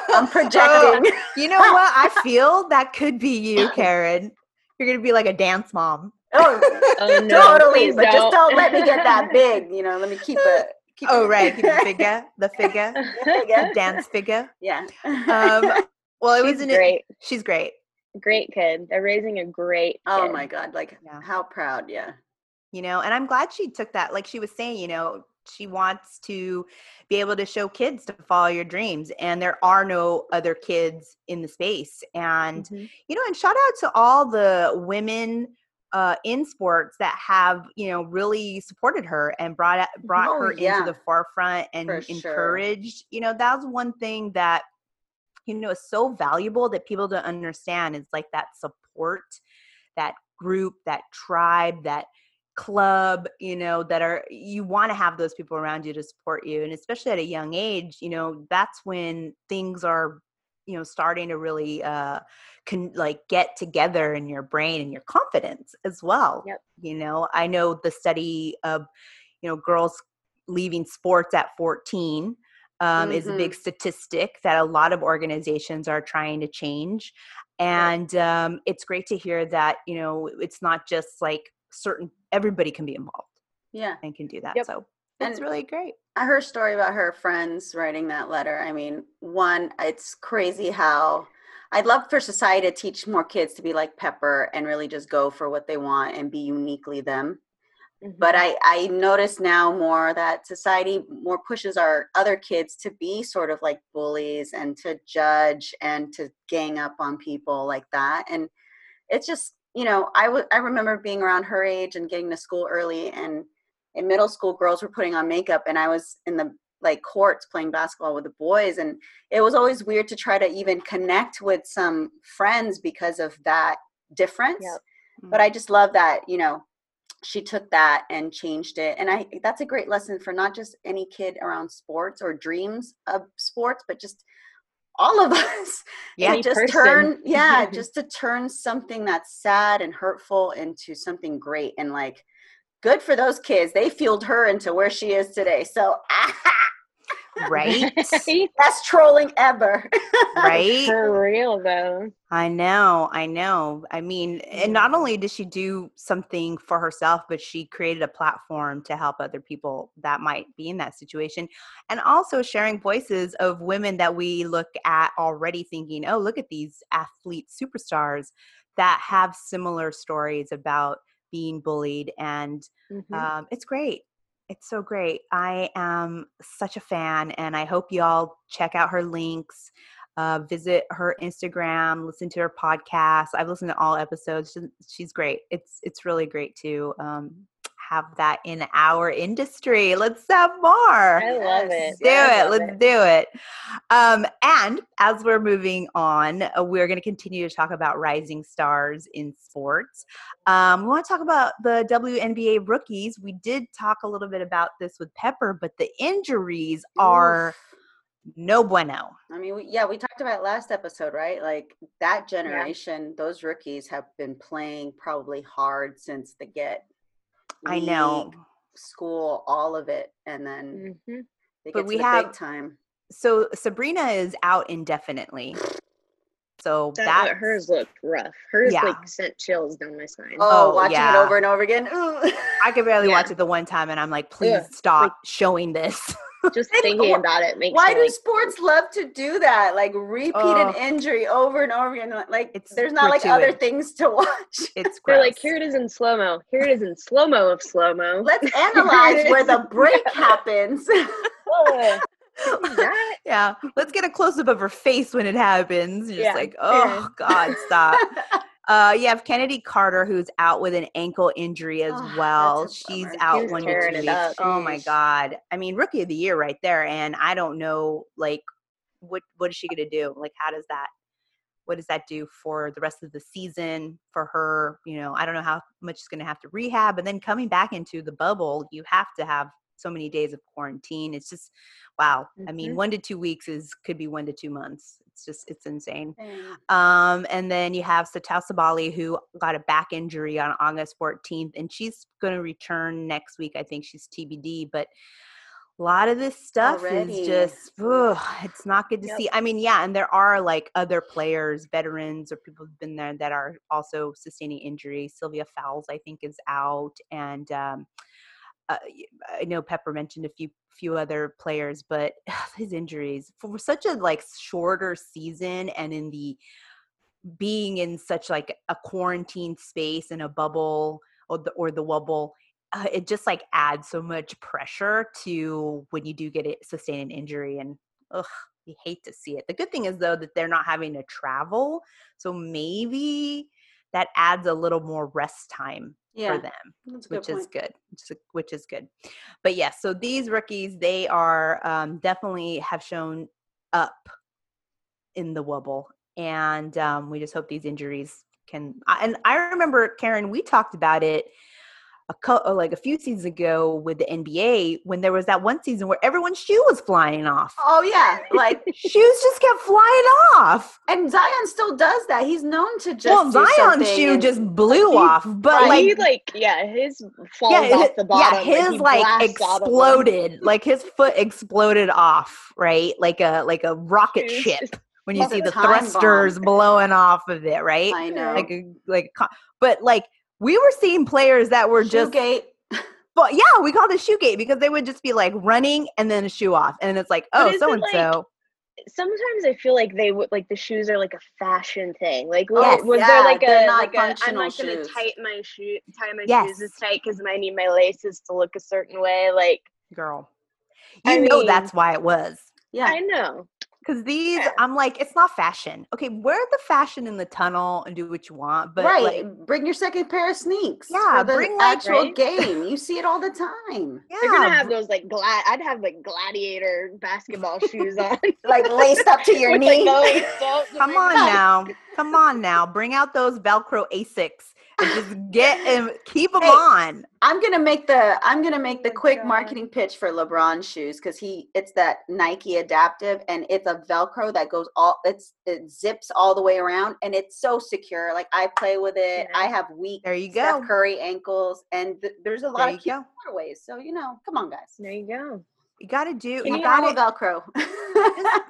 I'm projecting. Oh, you know what? I feel that could be you, Karen. You're gonna be like a dance mom. [laughs] Oh, oh no, totally. But don't. just don't let me get that big. You know, let me keep it Keep Oh it- right, keep the [laughs] figure, the figure, Yeah. [laughs] the dance figure. Yeah. Um, well, it was She's an, great. She's great. Great kid. They're raising a great oh my God. Like Yeah. how proud. Yeah. you know and i'm glad she took that like she was saying you know she wants to be able to show kids to follow your dreams and there are no other kids in the space and Mhm. you know and shout out to all the women uh, in sports that have you know really supported her and brought brought Oh, her yeah. into the forefront and For sure. encouraged you know that was one thing that you know is so valuable that people don't understand is like that support that group that tribe that club you know that are you want to have those people around you to support you and especially at a young age you know that's when things are you know starting to really uh can like get together in your brain and your confidence as well Yep. you know? I know the study of you know girls leaving sports at 14 um, is a big statistic that a lot of organizations are trying to change and um, it's great to hear that you know it's not just like certain everybody can be involved Yeah. and can do that Yep. so it's And- really great I heard a story about her friends writing that letter. I mean, one, it's crazy how I'd love for society to teach more kids to be like Pepper and really just go for what they want and be uniquely them. But Mhm. I, I notice now more that society more pushes our other kids to be sort of like bullies and to judge and to gang up on people like that. And it's just, you know, I I remember being around her age and getting to school early and in middle school girls were putting on makeup and I was in the like courts playing basketball with the boys and it was always weird to try to even connect with some friends because of that difference Yep. but i mm-hmm. just love that you know she took that and changed it and i that's a great lesson for not just any kid around sports or dreams of sports but just all of us [laughs] Yeah. to just person. turn [laughs] yeah just to turn something that's sad and hurtful into something great and like good for those kids they fueled her into where she is today so [laughs] [laughs] right best trolling ever [laughs] right For real though. I know, I know. I mean, and not only did she do something for herself, but she created a platform to help other people that might be in that situation. And also sharing voices of women that we look at already thinking, oh, look at these athlete superstars that have similar stories about being bullied. And Mhm. um, it's great. It's so great. I am such a fan, and I hope y'all check out her links. Uh, visit her Instagram, listen to her podcast. I've listened to all episodes. She's, great. It's it's really great to um, have that in our industry. Let's have more. I love it. do Yeah, I it. Let's it. do it. Um, and as we're moving on, uh, we're going to continue to talk about rising stars in sports. Um, we want to talk about the WNBA rookies. We did talk a little bit about this with Pepper, but the injuries are Oof. no bueno. I mean, we, yeah, we talked about last episode, right? Like that generation, those rookies have been playing probably hard since the get. I know. league, School, all of it, and then Mhm. they But get we the have- big time. So Sabrina is out indefinitely. So That that hers looked rough. Hers Yeah. like sent chills down my spine. Oh, Oh, watching yeah. it over and over again. [laughs] I could barely watch it the one time, and I'm like, please Ugh, stop showing this. [laughs] Just thinking wh- about it makes Why me do like, sports love to do that? Like repeat Oh. an injury over and over again. Like It's there's not like other things to watch. [laughs] It's they're gross. like, here it is in slow mo. Here it is in slow mo of slow mo. Let's [laughs] analyze where the break [laughs] happens. that yeah, let's get a close up of her face when it happens. You're Yeah, just like, yeah. oh God, stop. Uh, you have Kennedy Carter, who's out with an ankle injury as Oh, well. She's bummer. out one to two weeks. Oh my God! I mean, rookie of the year right there, and I don't know, like, what what is she gonna do? Like, how does that? What does that do for the rest of the season for her? You know, I don't know how much she's gonna have to rehab, and then coming back into the bubble, you have to have so many days of quarantine. It's just wow. I mean, Mhm. one to two weeks is could be one to two months. It's just it's insane. Um, and then you have Satou Sabally, who got a back injury on August 14th, and she's going to return next week. I think she's TBD, but a lot of this stuff Already. is just, ugh, it's not good to Yep. see. I mean, yeah, and there are like other players, veterans, or people who've been there that are also sustaining injuries. Sylvia Fowles, I think, is out, and um, uh, I know Pepper mentioned a few few other players, but [sighs] his injuries for such a like shorter season and in the being in such like a quarantine space and a bubble or the or the Wubble uh, it just like adds so much pressure to when you do get it sustain an injury and ugh you hate to see it. The good thing is though that they're not having to travel so maybe that adds a little more rest time Yeah, for them that's a good which is good which is, good. But yes so these rookies they are um, definitely have shown up in the Wubble and um, we just hope these injuries can and i remember karen we talked about it a co- uh, like a few seasons ago with the nba when there was that one season where everyone's shoe was flying off Oh yeah, like [laughs] shoes just kept flying off and Zion still does that. He's known to just well zion's shoe and- just blew he- off but Right, like he like yeah, his falls yeah, off the bottom. yeah, his he like blasts out of them. exploded, like his foot exploded off, right? Like a like a rocket Shoes ship when you Like see the time thrusters blowing off of it, right? I know. Like a like, but like we were seeing players that were just, Shoegate. [laughs] but yeah, we called it shoe gate because they would just be like running and then a shoe off, and it's like, oh, so and so. Sometimes I feel like they would like the shoes are like a fashion thing. Like, Yes. was Yeah, there like a not like a I'm not gonna shoes. tighten my shoe tie my Yes. shoes as tight because I need my laces to look a certain way. Like Girl, you I know mean- that's why it was. Yeah. I know. Because these. I'm like, it's not fashion. Okay, wear the fashion in the tunnel and do what you want, but right. like, bring your second pair of sneaks. Yeah, the bring, like- actual Right? game. You see it all the time. yeah, [laughs] They're gonna have those like glad. I'd have like gladiator basketball shoes on, [laughs] Like laced up to your [laughs] knee. Like, the to Come on now. Come on now. Bring out those Velcro Asics just [laughs] get and keep them Hey, on. I'm gonna make the I'm gonna make the Oh quick God. marketing pitch for LeBron shoes because he it's that Nike adaptive and it's a Velcro that goes all it's it zips all the way around and it's so secure. Like I play with it. I have weak There you go Steph go. Curry ankles and th- there's a lot There of you cute go. colorways. So you know, come on guys. There you go. You got to do. Can You you got to Velcro.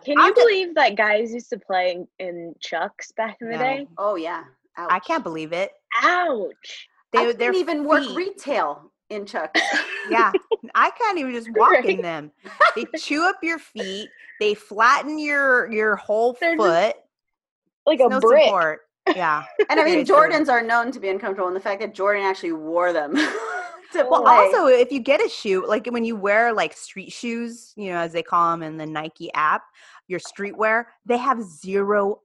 Can [laughs] you believe that guys used to play in, in Chucks back in the No. day? oh yeah. Ouch. I can't believe it. Ouch. They, I couldn't even work retail in Chuck. Yeah, I can't even just walk in them. They [laughs] chew up your feet. They flatten your your whole They're foot. Like It's a no brick. support. Yeah. [laughs] and I mean. Jordans are known to be uncomfortable, and the fact that Jordan actually wore them [laughs] Well, play. also, if you get a shoe, like when you wear like street shoes, you know, as they call them in the Nike app, your streetwear, they have zero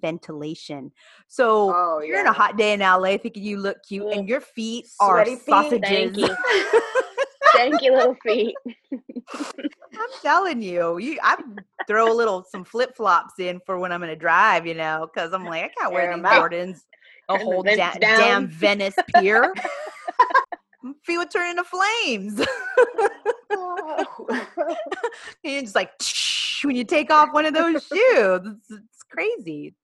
ventilation. So oh, you're in a hot day in LA thinking you look cute, and your feet are Sweaty feet. sausages. [laughs] Stanky. Stanky little feet. I'm telling you, you I throw a little some flip flops in for when I'm gonna drive, you know, because I'm like I can't wear Air these 'em. Jordans a whole da- damn Venice pier. [laughs] Mm, feet would turn into flames. Oh. [laughs] and you're just like when you take off one of those shoes. It's crazy.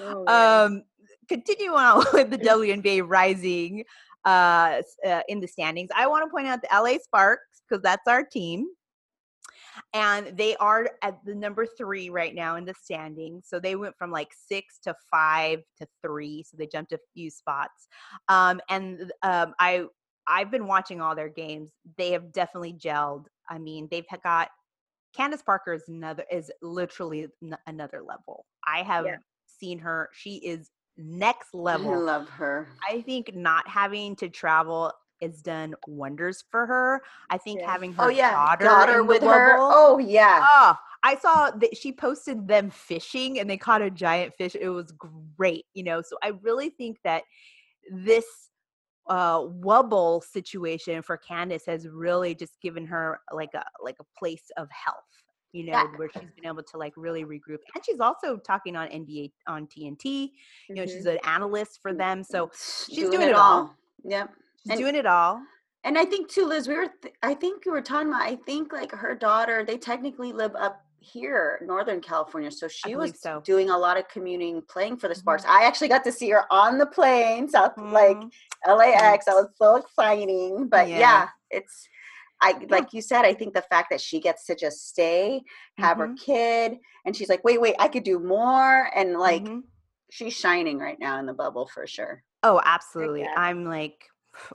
Oh. Um, continue on [laughs] with the [laughs] WNBA rising uh, uh, in the standings. I want to point out the LA Sparks because that's our team. And they are at the number three right now in the standings. So they went from like six to five to three. So they jumped a few spots. Um, and um, I I've been watching all their games. They have definitely gelled. I mean, they've got Candace Parker is another is literally n- another level. I have Yeah. seen her. She is next level. I love her. I think not having to travel has done wonders for her. I think Yeah. having oh, her Oh yeah, daughter, daughter, with her. Oh yeah. Oh, I saw that she posted them fishing and they caught a giant fish. It was great, you know. So I really think that this uh Wubble situation for Candace has really just given her like a like a place of health, you know, Yeah. where she's been able to like really regroup. And she's also talking on NBA on TNT. You know, she's an analyst for them. So She's doing it all. Yep. she's And- doing it all. And I think too, Liz, we were, th- I think you were talking about, I think like her daughter, they technically live up here, Northern California. So she was so. doing a lot of commuting, playing for the Sparks. Mhm. I actually got to see her on the plane, South, like Mhm. LAX. That was so exciting. But yeah, Yeah. it's, I, like you said, I think the fact that she gets to just stay, have her Mhm. kid, and she's like, wait, wait, I could do more. And like, Mhm. she's shining right now in the bubble for sure. Oh, absolutely. I'm like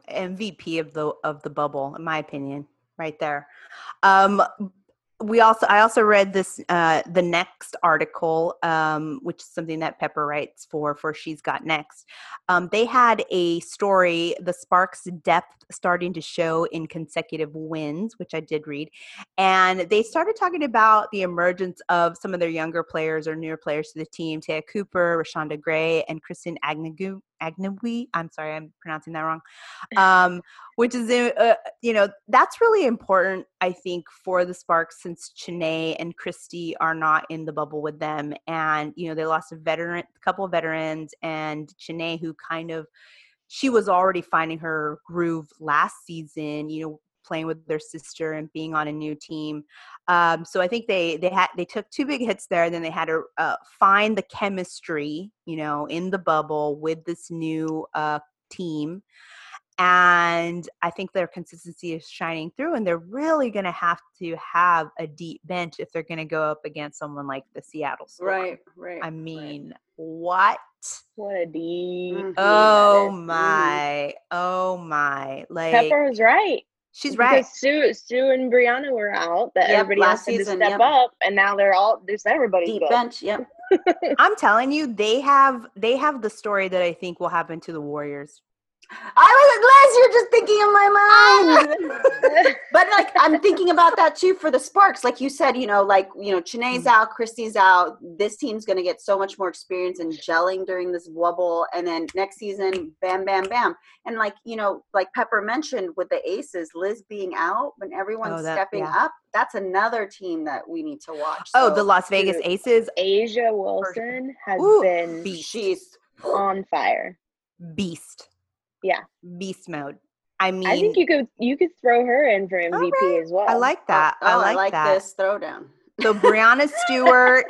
MVP of the of the bubble, in my opinion, right there. Um, we also I also read this uh, the next article, um, which is something that Pepper writes for for She's Got Next. Um, they had a story, the Sparks depth starting to show in consecutive wins, which I did read, and they started talking about the emergence of some of their younger players or newer players to the team: Te'a Cooper, Reshanda Gray, and Kristen Agnew. Agnewi. I'm sorry, I'm pronouncing that wrong. [laughs] Um, which is, uh, you know, that's really important, I think, for the Sparks since Chiney and Kristi are not in the bubble with them. And, you know, they lost a veteran, a couple of veterans, and Chiney, who kind of, she was already finding her groove last season, you know, playing with their sister and being on a new team. Um, so I think they they had they took two big hits there, and then they had to uh, find the chemistry, you know, in the bubble with this new uh, team. And I think their consistency is shining through, and they're really going to have to have a deep bench if they're going to go up against someone like the Seattle Storm. Right, right. I mean, right. what? What a deep. Mm-hmm. Oh my! Oh my! Like Pepper was right. She's right. Because Sue, Sue and Breanna were out. That yep, everybody else had season, to step yep. up, and now they're all there's everybody deep good. bench. Yep. [laughs] I'm telling you, they have they have the story that I think will happen to the Warriors. I was glad you're just thinking in my mind. [laughs] but like I'm thinking about that too for the Sparks. Like you said, you know, like you know, Chiney's mm. out, Kristi's out. This team's gonna get so much more experience in gelling during this Wubble, and then next season, bam, bam, bam. And like you know, like Pepper mentioned with the Aces, Liz being out, when everyone's oh, that, stepping yeah. up, that's another team that we need to watch. Oh, so, the Las Vegas dude, Aces. A'ja Wilson has Ooh, been beast. she's on fire. Beast. Yeah. Beast mode. I mean, I think you could you could throw her in for MVP right. as well. I like that. Oh, I like, I like that. this throwdown. So Breanna [laughs] Stewart,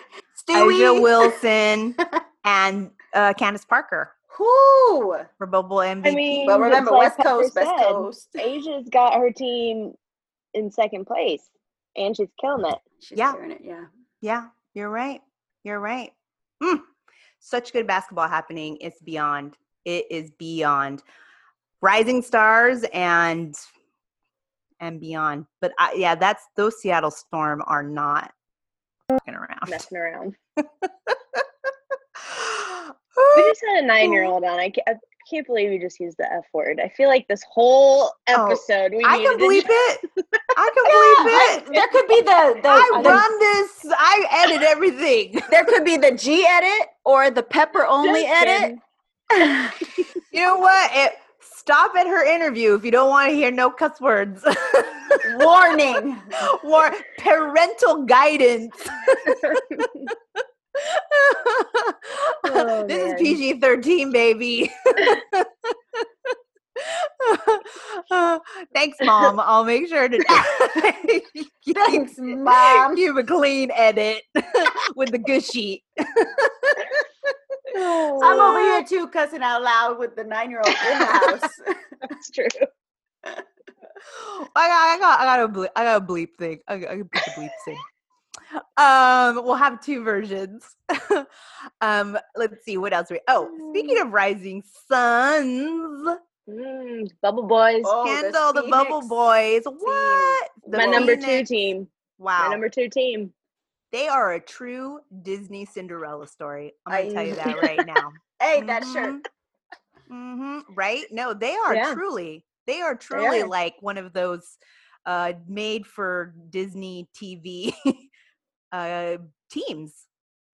A'ja Wilson, [laughs] and uh, Candace Parker. Who for bubble MVP? I mean, but remember, like West Coast, West Coast. A'ja's got her team in second place, and she's killing it. She's yeah, it, yeah, yeah. You're right. You're right. Mm. Such good basketball happening. It's beyond. It is beyond rising stars and and beyond. But I, yeah, that's those Seattle Storm are not fucking around. Messing around. [gasps] we just had a nine-year-old on. I can't, I can't believe you just used the F word. I feel like this whole oh, episode. Oh, we I can bleep it. [laughs] I can bleep yeah, it. I, there could be the. the I the, run this. I edit everything. [laughs] There could be the G edit or the pepper only edit. [laughs] you know what? It, stop at her interview if you don't want to hear no cuss words. [laughs] Warning. War parental guidance. oh, [laughs] this man. is PG 13, baby. uh, [laughs] thanks, mom. I'll make sure to. thanks, mom. Give a clean edit with the I'm over here too, cussing out loud with the nine year old in the [laughs] house. That's true. I got, I got, I got a bleep, I got a bleep thing. I, I can put the bleep thing. Um, we'll have two versions. [laughs] um, let's see what else we. Oh, speaking of rising suns. Mm, bubble boys, oh, Kendall, the, the Bubble Boys. What? The My Phoenix. number two team. Wow. My number two team. They are a true Disney Cinderella story. I'm gonna I, tell you [laughs] that right now. hey, mm-hmm. that shirt. Mm-hmm. Right? No, they are yeah. truly. They are truly like one of those uh, made for Disney TV [laughs] uh, teams.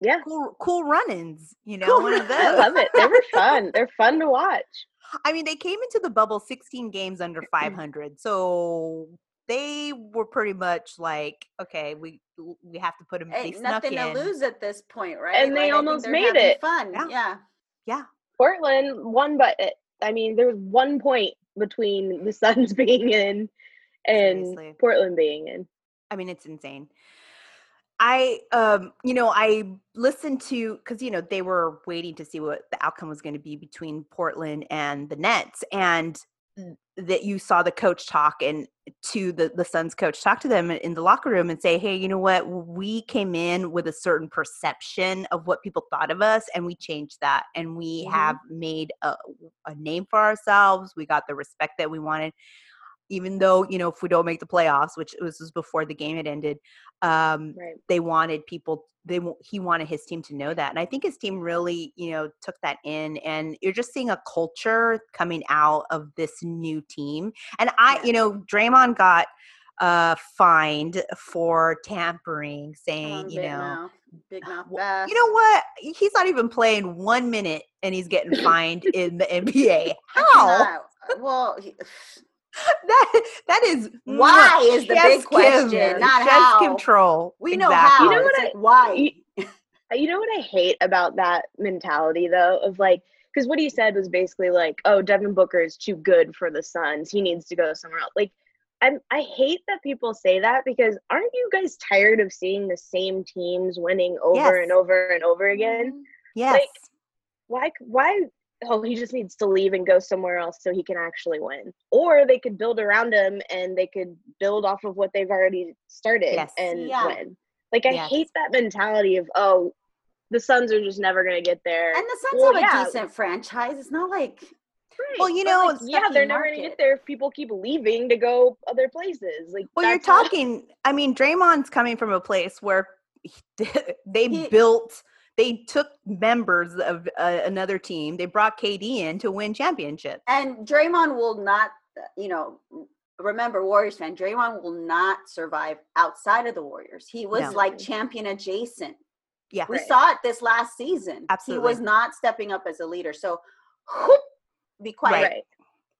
Yeah, cool, cool run-ins. You know, cool. one of those. I love it. They were fun. They're fun to watch. [laughs] I mean, they came into the bubble 16 games under 500, so they were pretty much like, okay, we we have to put them. Hey, nothing to lose at this point, right? And they almost made it fun. Yeah. yeah, yeah. Portland won, but eh, I mean, there was one point between the [laughs] Suns being in and Seriously. Portland being in. I mean, it's insane. I, um, you know, I listened to because you know they were waiting to see what the outcome was going to be between Portland and the Nets, and that you saw the coach talk and to the the Suns coach talk to them in the locker room and say, "Hey, you know what? We came in with a certain perception of what people thought of us, and we changed that, and we mm-hmm. have made a, a name for ourselves. We got the respect that we wanted." Even though you know if we don't make the playoffs which was, was before the game had ended um, right. they wanted people they he wanted his team to know that and i think his team really you know took that in and you're just seeing a culture coming out of this new team and i you know Draymond got uh fined for tampering saying oh, you know mouth. big mouth well, you know what he's not even playing one minute and he's getting [laughs] fined in the nba how well he, [sighs] [laughs] [laughs] that that is why is the big question, Kim, not how. control. We exactly. know how. You know what? I, why? You, you know what I hate about that mentality though of like because what he said was basically like, oh, Devin Booker is too good for the Suns. He needs to go somewhere else. Like, i I hate that people say that because aren't you guys tired of seeing the same teams winning over yes. and over and over again? Mm-hmm. Yes. Like, why? Why? Oh, he just needs to leave and go somewhere else so he can actually win. Or they could build around him and they could build off of what they've already started yes. and yeah. win. Like I yes. hate that mentality of oh, the Suns are just never gonna get there. And the Suns well, have yeah. a decent franchise. It's not like Right. Well, you know, like, yeah, they're never gonna get there if people keep leaving to go other places. Like, well, you're talking. I mean, Draymond's coming from a place where [laughs] they he, built they took members of uh, another team. They brought KD in to win championships. And Draymond will not, you know, remember Warriors fan, Draymond will not survive outside of the Warriors. He was no. like champion adjacent. Yeah. We right. saw it this last season. Absolutely. He was not stepping up as a leader. So whoop, be quiet. Right.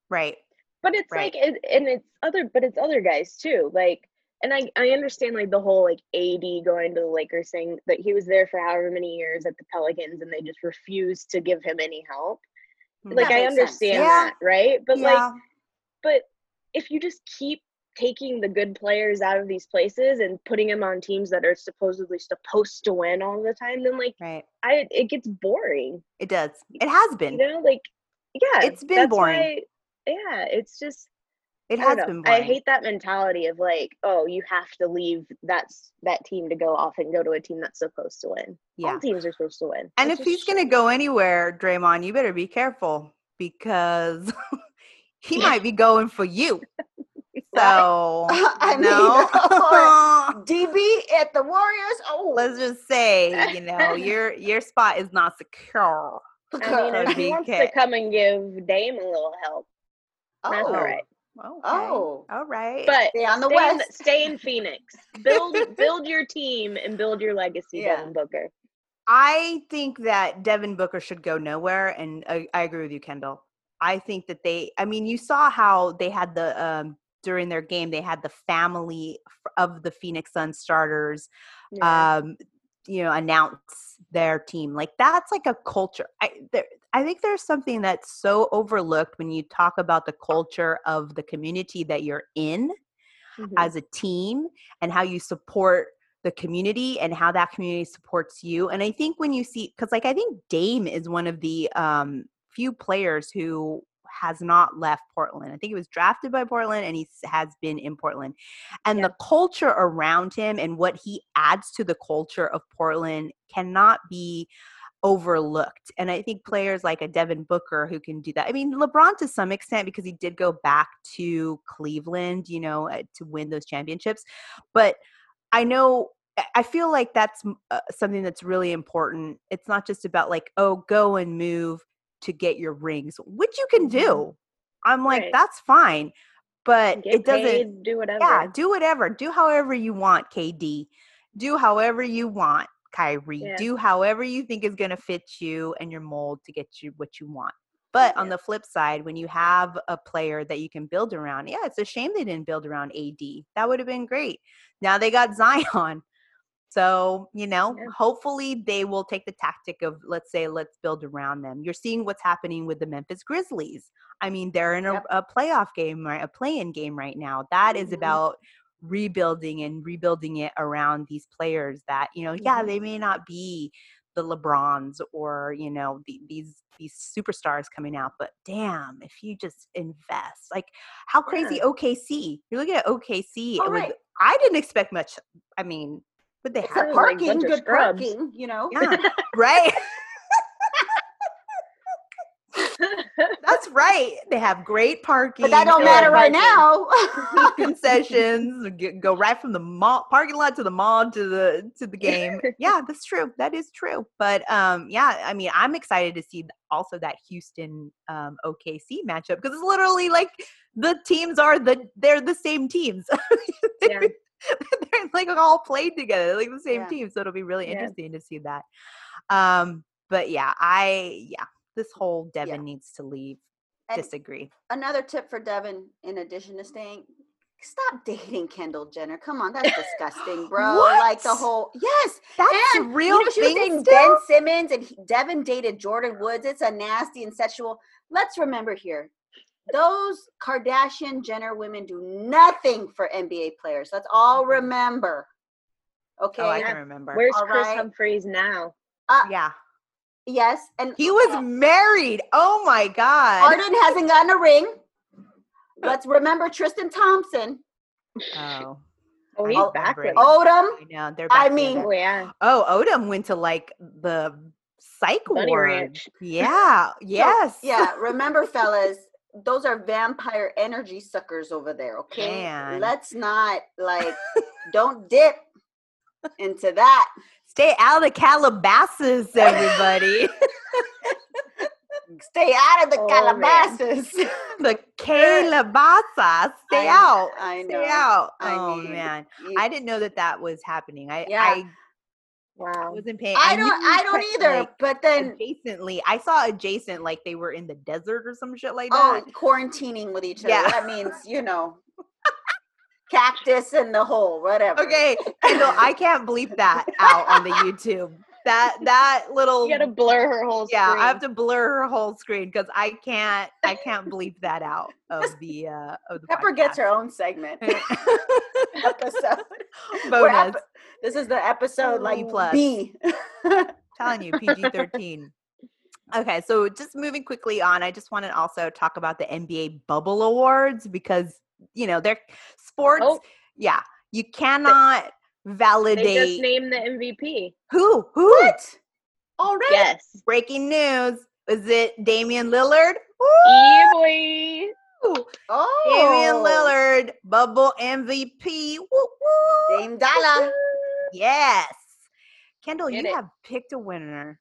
Right. But it's right. like it, and it's other but it's other guys too. Like and I, I understand like the whole like AD going to the Lakers saying that he was there for however many years at the Pelicans and they just refused to give him any help. Hmm. Like I understand that, right? But yeah. like but if you just keep taking the good players out of these places and putting them on teams that are supposedly supposed to win all the time, then like right. I it gets boring. It does. It has been. You know, like yeah. It's been boring. Why, yeah, it's just it has been. Boring. I hate that mentality of like, oh, you have to leave that's that team to go off and go to a team that's supposed to win. Yeah. All teams are supposed to win. And that's if he's going to go anywhere, Draymond, you better be careful because [laughs] he might be going for you. [laughs] So [laughs] I know DB at the Warriors. Oh, let's just say you know your your spot is not secure. I mean, if he wants to come and give Dame a little help, oh. that's all oh, right. Okay. Oh, all right. But stay on the stay west. In, stay in Phoenix. [laughs] Build build your team and build your legacy, yeah. Devin Booker. I think that Devin Booker should go nowhere, and I, I, agree with you, Kendall. I think that they. I mean, you saw how they had the um, during their game. They had the family of the Phoenix Suns starters. Yeah. Um, you know, announce their team. Like that's like a culture. I there, I think there's something that's so overlooked when you talk about the culture of the community that you're in mm-hmm. as a team and how you support the community and how that community supports you. And I think when you see, because like I think Dame is one of the um, few players who has not left Portland. I think he was drafted by Portland and he has been in Portland. And yeah. the culture around him and what he adds to the culture of Portland cannot be overlooked. And I think players like a Devin Booker who can do that. I mean, LeBron to some extent because he did go back to Cleveland, you know, uh, to win those championships. But I know I feel like that's uh, something that's really important. It's not just about like, oh, go and move to get your rings, which you can do. Mm-hmm. I'm like, right. that's fine. But get it doesn't paid, do whatever. Yeah, do whatever. Do however you want, KD. Do however you want. Kyrie. Yeah. Do however you think is going to fit you and your mold to get you what you want. But yeah. on the flip side, when you have a player that you can build around, yeah, it's a shame they didn't build around AD. That would have been great. Now they got [laughs] Zion. So, you know, yeah. hopefully they will take the tactic of, let's say, let's build around them. You're seeing what's happening with the Memphis Grizzlies. I mean, they're in a, yep. a playoff game, right? A play in game right now. That mm-hmm. is about rebuilding and rebuilding it around these players that you know yeah they may not be the LeBrons or you know the, these these superstars coming out. But damn, if you just invest, like how crazy Yeah. OKC? You're looking at OKC. All it was, right. I didn't expect much. I mean, but they have Sounds like parking, good parking, you know. yeah, [laughs] right. [laughs] That's right. They have great parking. But that don't matter right parking. now. [laughs] concessions go right from the mall parking lot to the mall to the to the game yeah that's true that is true but um yeah i mean i'm excited to see also that houston um okc matchup because it's literally like the teams are the they're the same teams Yeah. [laughs] they're like all played together like the same Yeah. team so it'll be really Yeah. interesting to see that um but yeah i yeah this whole devin Yeah. needs to leave And disagree another tip for Devin, in addition to staying, stop dating Kendall Jenner. Come on, that's disgusting, [gasps] bro. Like the whole yes. that's and, real you know, she was thing dating still? Ben Simmons and he, Devin dated Jordyn Woods. It's a nasty and sexual. Let's remember here. Those Kardashian Jenner women do nothing for NBA players. Let's all Mhm. remember. Okay. oh i Yeah. can remember Where's All Chris right. Humphreys now? uh, yeah yes. And He was married. Oh my god. Harden hasn't gotten a ring. [laughs] Let's remember Tristan Thompson. Oh, Oh, he's Oh, back with Odom. I know they're. I mean- Oh yeah. oh, Odom went to like the psych Bunny ward. Ranch. Yeah. [laughs] Yes. Yeah, remember, fellas, those are vampire energy suckers over there. Okay, Man. let's not like [laughs] don't dip into that. Stay out of Calabasas, everybody. [laughs] Stay out of the Oh, man. Calabasas. [laughs] the Calabasas. Stay I- out. I know. Stay out. I oh mean, man, You- I didn't know that that was happening. I Yeah. I Wow. I wasn't paying. I don't. I don't either. like, but then, adjacently, I saw adjacent like they were in the desert or some shit like oh, that. oh, quarantining with each other. Yeah. That means you know, cactus in the hole, whatever. Okay, Kendall, I can't bleep that [laughs] out on the YouTube. That that little You gotta blur her whole yeah, screen. I have to blur her whole screen because I can't I can't bleep that out of the uh of the Pepper gets her own segment [laughs] [laughs] episode. Bonus. ep- this is the episode like B plus. B. telling you PG thirteen. Okay, so just moving quickly on, I just want to also talk about the NBA Bubble Awards because you know they're sports. Oh. Yeah, you cannot they validate just named the MVP. who who. what? Already? Yes. Breaking news: is it Damian Lillard? Yeah, boy. Woo! Oh, Damian Lillard, Bubble MVP. Woo, woo. Dame Dolla. Yes. Kendall, Get you it. have picked a winner.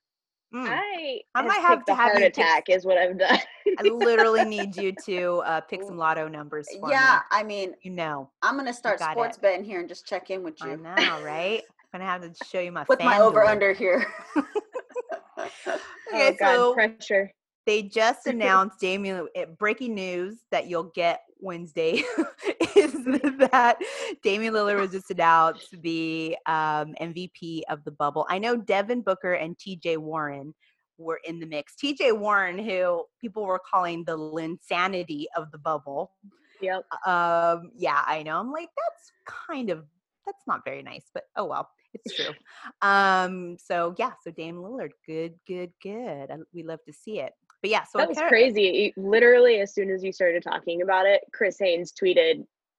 Mm. I, I might have to have heart you pick- attack is what I've done. I literally need you to uh, pick [laughs] some lotto numbers for Yeah, me. I mean, You know. I'm gonna start sports it. betting here and just check in with I you know, right? I'm [laughs] gonna have to show you my with my over under here. [laughs] Okay, oh God, so pressure. They just [laughs] announced Damian. eh, Breaking news that you'll get Wednesday [laughs] is [laughs] that Damian Lillard was just announced the um, MVP of the bubble. I know Devin Booker and T.J. Warren were in the mix. T.J. Warren, who people were calling the Linsanity of the bubble. Yep. Um, yeah, I know. I'm like, that's kind of that's not very nice, but oh well, it's true. um, so yeah, so Dame Lillard, good, good, good. I, we love to see it. But yeah, so that was crazy. It- Literally, as soon as you started talking about it, Chris Haynes tweeted, [laughs]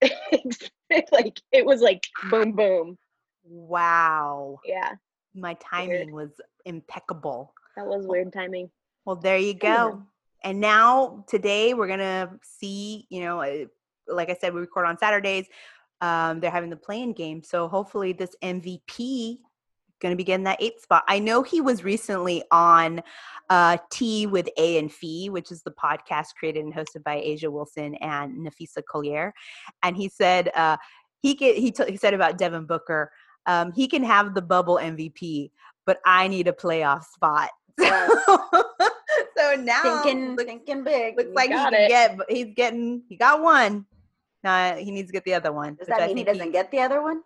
like it was like boom, boom. Wow, Yeah, my timing was impeccable. that was weird timing. Well, there you go. And now today we're gonna see. You know, uh, like I said, we record on Saturdays. Um, they're having the play-in game, so hopefully this MVP going to be getting that eighth spot. I know he was recently on uh, Tea with A and Phee, which is the podcast created and hosted by A'ja Wilson and Napheesa Collier, and he said uh, he get, he, t- he said about Devin Booker, um, he can have the bubble MVP, but I need a playoff spot. [laughs] Yeah. so now thinking, looks, thinking big. looks You like he can it. get, he's getting, he got one. Now he needs to get the other one. Does that mean he doesn't get the other one?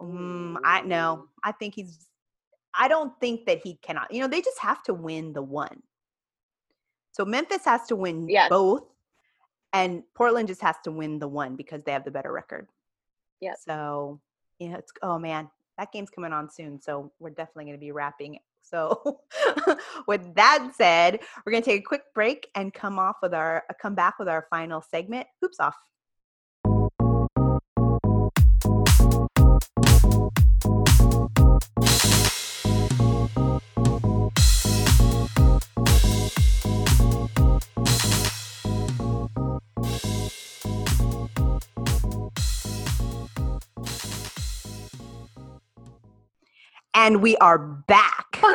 Mm, I know. I think he's. I don't think that he cannot. You know, they just have to win the one. So Memphis has to win Yes. both, and Portland just has to win the one because they have the better record. Yeah. So, yeah, it's oh man, that game's coming on soon. So we're definitely going to be wrapping So, [laughs] with that said, we're going to take a quick break and come off with our come back with our final segment, hoops off. And we are back. [laughs]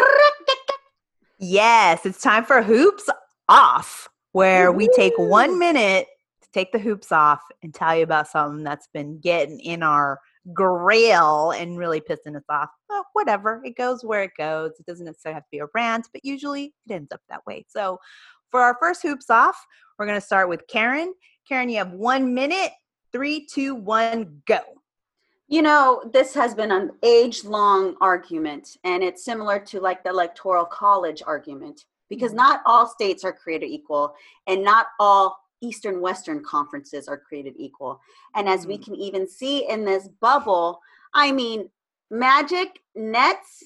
Yes, it's time for hoops off, where we take one minute to take the hoops off and tell you about something that's been getting in our grail and really pissing us off. Well, whatever, it goes where it goes. It doesn't necessarily have to be a rant, but usually it ends up that way. So, for our first hoops off, we're going to start with Karen. Karen, you have one minute. Three, two, one, go. You know, this has been an age long argument, and it's similar to like the electoral college argument because Mhm. not all states are created equal, and not all Eastern Western conferences are created equal. And as we can even see in this bubble, I mean, Magic Nets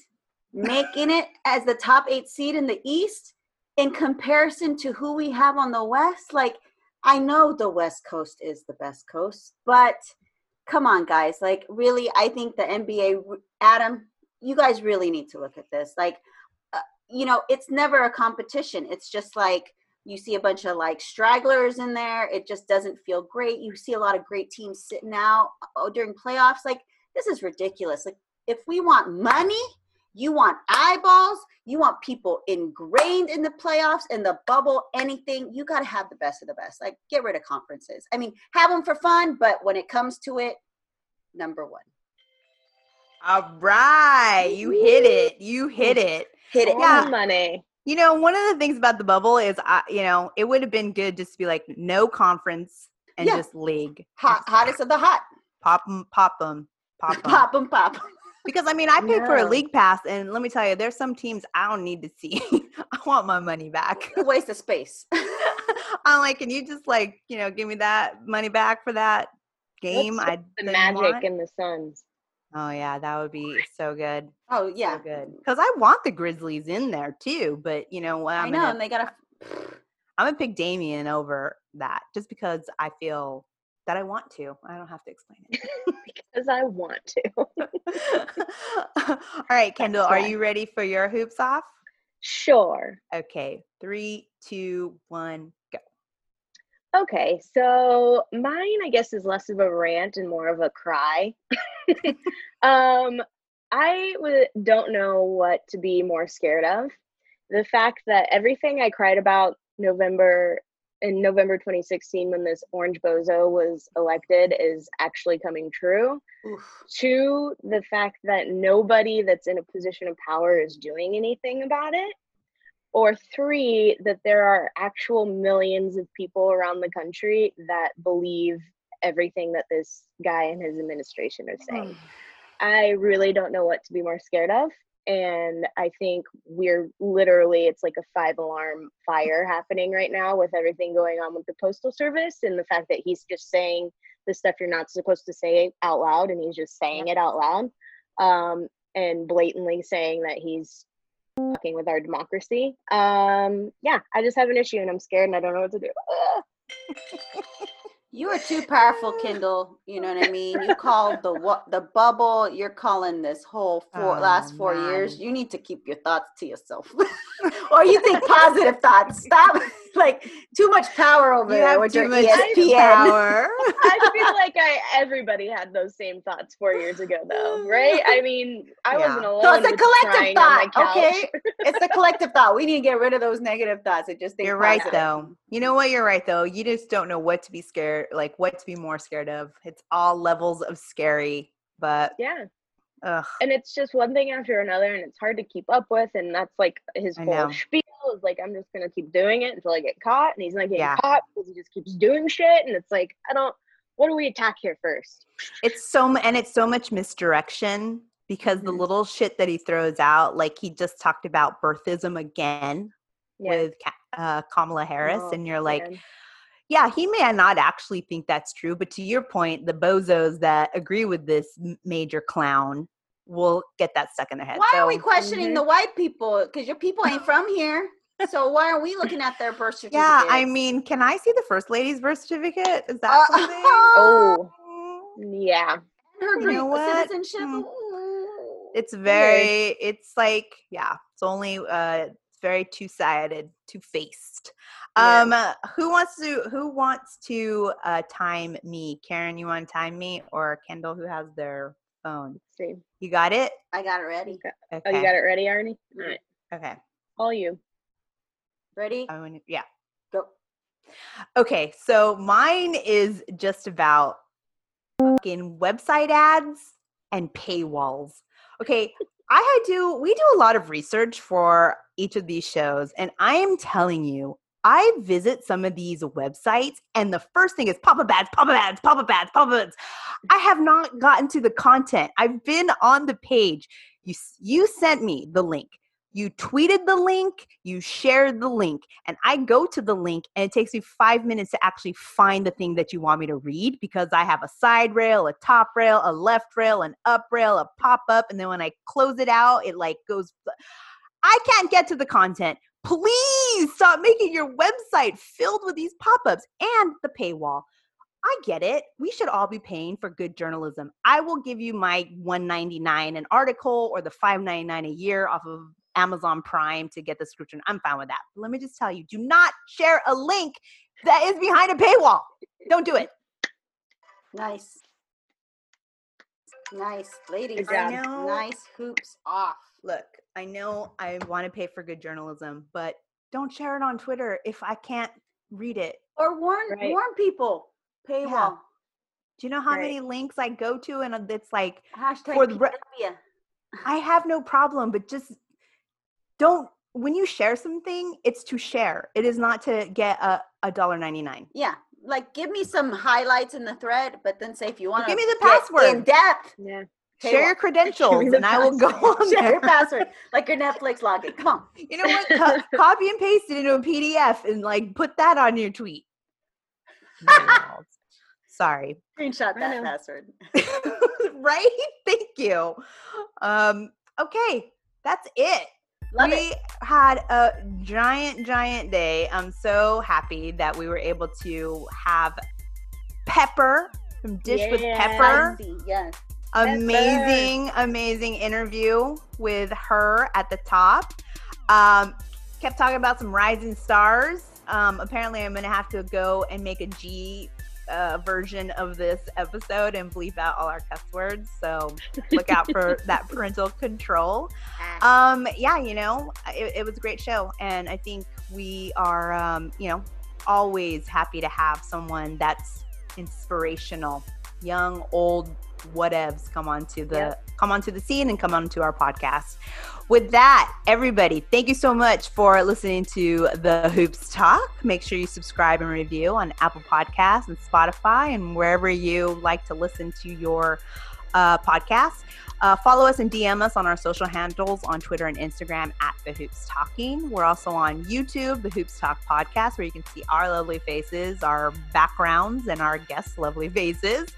making it as the top eight seed in the East in comparison to who we have on the West. Like, I know the West Coast is the best coast, but come on guys. Like really i think the nba adam you guys really need to look at this. Like uh, you know it's never a competition. It's just like you see a bunch of like stragglers in there. It just doesn't feel great. You see a lot of great teams sitting out uh, during playoffs. Like this is ridiculous. Like if we want money you want eyeballs you want people ingrained in the playoffs in the bubble anything you got to have the best of the best like get rid of conferences i mean have them for fun but when it comes to it number one All right, you hit it. You hit it. hit it Yeah. money. You know, one of the things about the bubble is, I, you know, it would have been good just to be like no conference and Yeah. just league. hot hottest of the hot Pop them, pop them, pop them. pop them pop 'em. [laughs] Because I mean, I paid for a league pass, and let me tell you, there's some teams I don't need to see. [laughs] I want my money back. a waste of space [laughs] I'm like, can you just like, you know, give me that money back for that game? I The Magic want? and the Suns. Oh yeah, that would be so good. oh yeah So good. Because I want the Grizzlies in there too, but you know what? i know gonna, and they gotta I'm gonna pick Damian over that just because I feel that I want to. I don't have to explain it. [laughs] Because I want to. [laughs] All right, Kendall, are you ready for your hoops off? Sure. Okay, three, two, one, go. Okay, so mine, I guess, is less of a rant and more of a cry. [laughs] um, I w- don't know what to be more scared of. The fact that everything I cried about November in November 2016 when this orange bozo was elected is actually coming true. Oof. Two, the fact that nobody that's in a position of power is doing anything about it. Or three, that there are actual millions of people around the country that believe everything that this guy and his administration are saying. [sighs] I really don't know what to be more scared of. And I think we're literally, it's like a five alarm fire happening right now with everything going on with the Postal Service and the fact that he's just saying the stuff you're not supposed to say out loud and he's just saying it out loud um, and blatantly saying that he's fucking with our democracy. Um, yeah, I just have an issue and I'm scared and I don't know what to do. [laughs] You are too powerful [laughs] Kendall you know what i mean? You called the what the bubble. You're calling this whole four Oh, last four years. you need to keep your thoughts to yourself. [laughs] Or you think positive thoughts. Stop. [laughs] Like too much power over You there with too your much espn power. I feel like I everybody had those same thoughts four years ago, though, right? I mean, I Yeah. wasn't alone. so it's a collective crying on my thought okay? it's a collective thought. We need to get rid of those negative thoughts and just think You're right though. You know what? You're right though. You just don't know what to be scared, like what to be more scared of. It's all levels of scary, but Yeah, ugh, and it's just one thing after another, and it's hard to keep up with. And that's like his I whole know. spiel is like, I'm just gonna keep doing it until I get caught, and he's not getting Yeah. caught because he just keeps doing shit. And it's like, I don't. What do we attack here first? it's so and it's so much misdirection because the Mhm. little shit that he throws out, like he just talked about birthism again Yeah. with uh, Kamala Harris, Oh, and you're like, man. yeah, he may not actually think that's true, but to your point, the bozos that agree with this major clown we'll get that stuck in their head. Why so, are we questioning Mhm. the white people? Because your people ain't from here. So why are we looking at their birth certificate? Yeah, I mean, can I see the first lady's birth certificate? Is that Uh, something? Oh, yeah. her you know what? citizenship. Mm. It's very, it's like, yeah, it's only, uh, very two sided, two faced. Yeah. Um, uh, who wants to, who wants to, uh, time me? Karen, you want to time me or Kendall, who has their phone? Let's see. You got it? I got it ready. Okay. Oh, you got it ready, Arnie? All right. Okay. All you. Ready? I want yeah. Go. Okay, so mine is just about fucking website ads and paywalls. Okay, I do we do a lot of research for each of these shows and I am telling you I visit some of these websites and the first thing is pop-up pop-up ads, ads, pop-up ads. I have not gotten to the content. I've been on the page. You you sent me the link. You tweeted the link, you shared the link, and I go to the link and it takes me five minutes to actually find the thing that you want me to read because I have a side rail, a top rail, a left rail, an up rail, a pop up, and then when I close it out, it like goes. I can't get to the content. Please stop making your website filled with these pop ups and the paywall. I get it. We should all be paying for good journalism. I will give you my 199 an article or the 599 a year off of Amazon Prime to get the subscription. I'm fine with that. But let me just tell you, do not share a link that is behind a paywall. Don't do it. Nice. Nice. Ladies, I know. nice hoops off. Look, I know I want to pay for good journalism, but don't share it on Twitter if I can't read it. Or warn Right. warn people. Paywall. Do you know how Right. many links I go to and it's like Hashtag For the. I have no problem, but just don't when you share something, it's to share. It is not to get a a dollar ninety nine. Yeah. Like give me some highlights in the thread, but then say if you want to give me the password. in depth. Yeah. Share your credentials, and I will go on [laughs] Share there. your password. Like your Netflix login. Come on. You know what? Co- [laughs] copy and paste it into a PDF and like put that on your tweet. [laughs] Sorry. Screenshot that password. right? Thank you. Um, okay, that's it. Love we it. had a giant, giant day. I'm so happy that we were able to have Pepper from Dish with Pepper. Yes. Amazing, amazing interview with her at the top. Um, kept talking about some rising stars. Um, apparently, I'm going to have to go and make a G uh, version of this episode and bleep out all our cuss words. So look out for [laughs] that parental control. Um, yeah, you know, it, it was a great show, and I think we are, um, you know, always happy to have someone that's inspirational, young, old, whatevs, come onto the Yep. come onto the scene and come onto our podcast. With that, everybody, thank you so much for listening to the Hoops Talk. Make sure you subscribe and review on Apple Podcasts and Spotify and wherever you like to listen to your uh, podcasts. Uh, follow us and DM us on our social handles on Twitter and Instagram at The Hoops Talking. We're also on YouTube, The Hoops Talk Podcast, where you can see our lovely faces, our backgrounds, and our guests' lovely faces.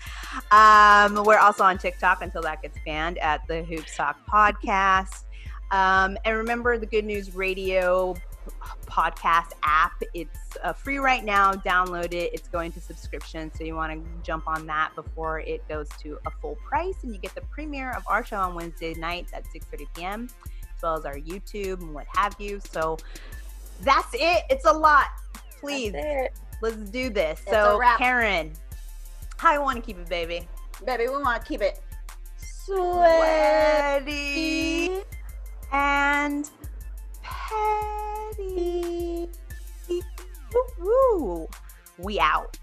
Um, we're also on TikTok until that gets banned at The Hoops Talk Podcast. Um, and remember the Good News Radio podcast app. It's uh, free right now. Download it. It's going to subscription, so you want to jump on that before it goes to a full price, and you get the premiere of our show on Wednesday nights at 6:30 p.m. as well as our YouTube and what have you. So that's it. It's a lot. Please, let's do this. It's so. Karen, how you want to keep it, baby? Baby, we want to keep it. Sweaty and petty. We out.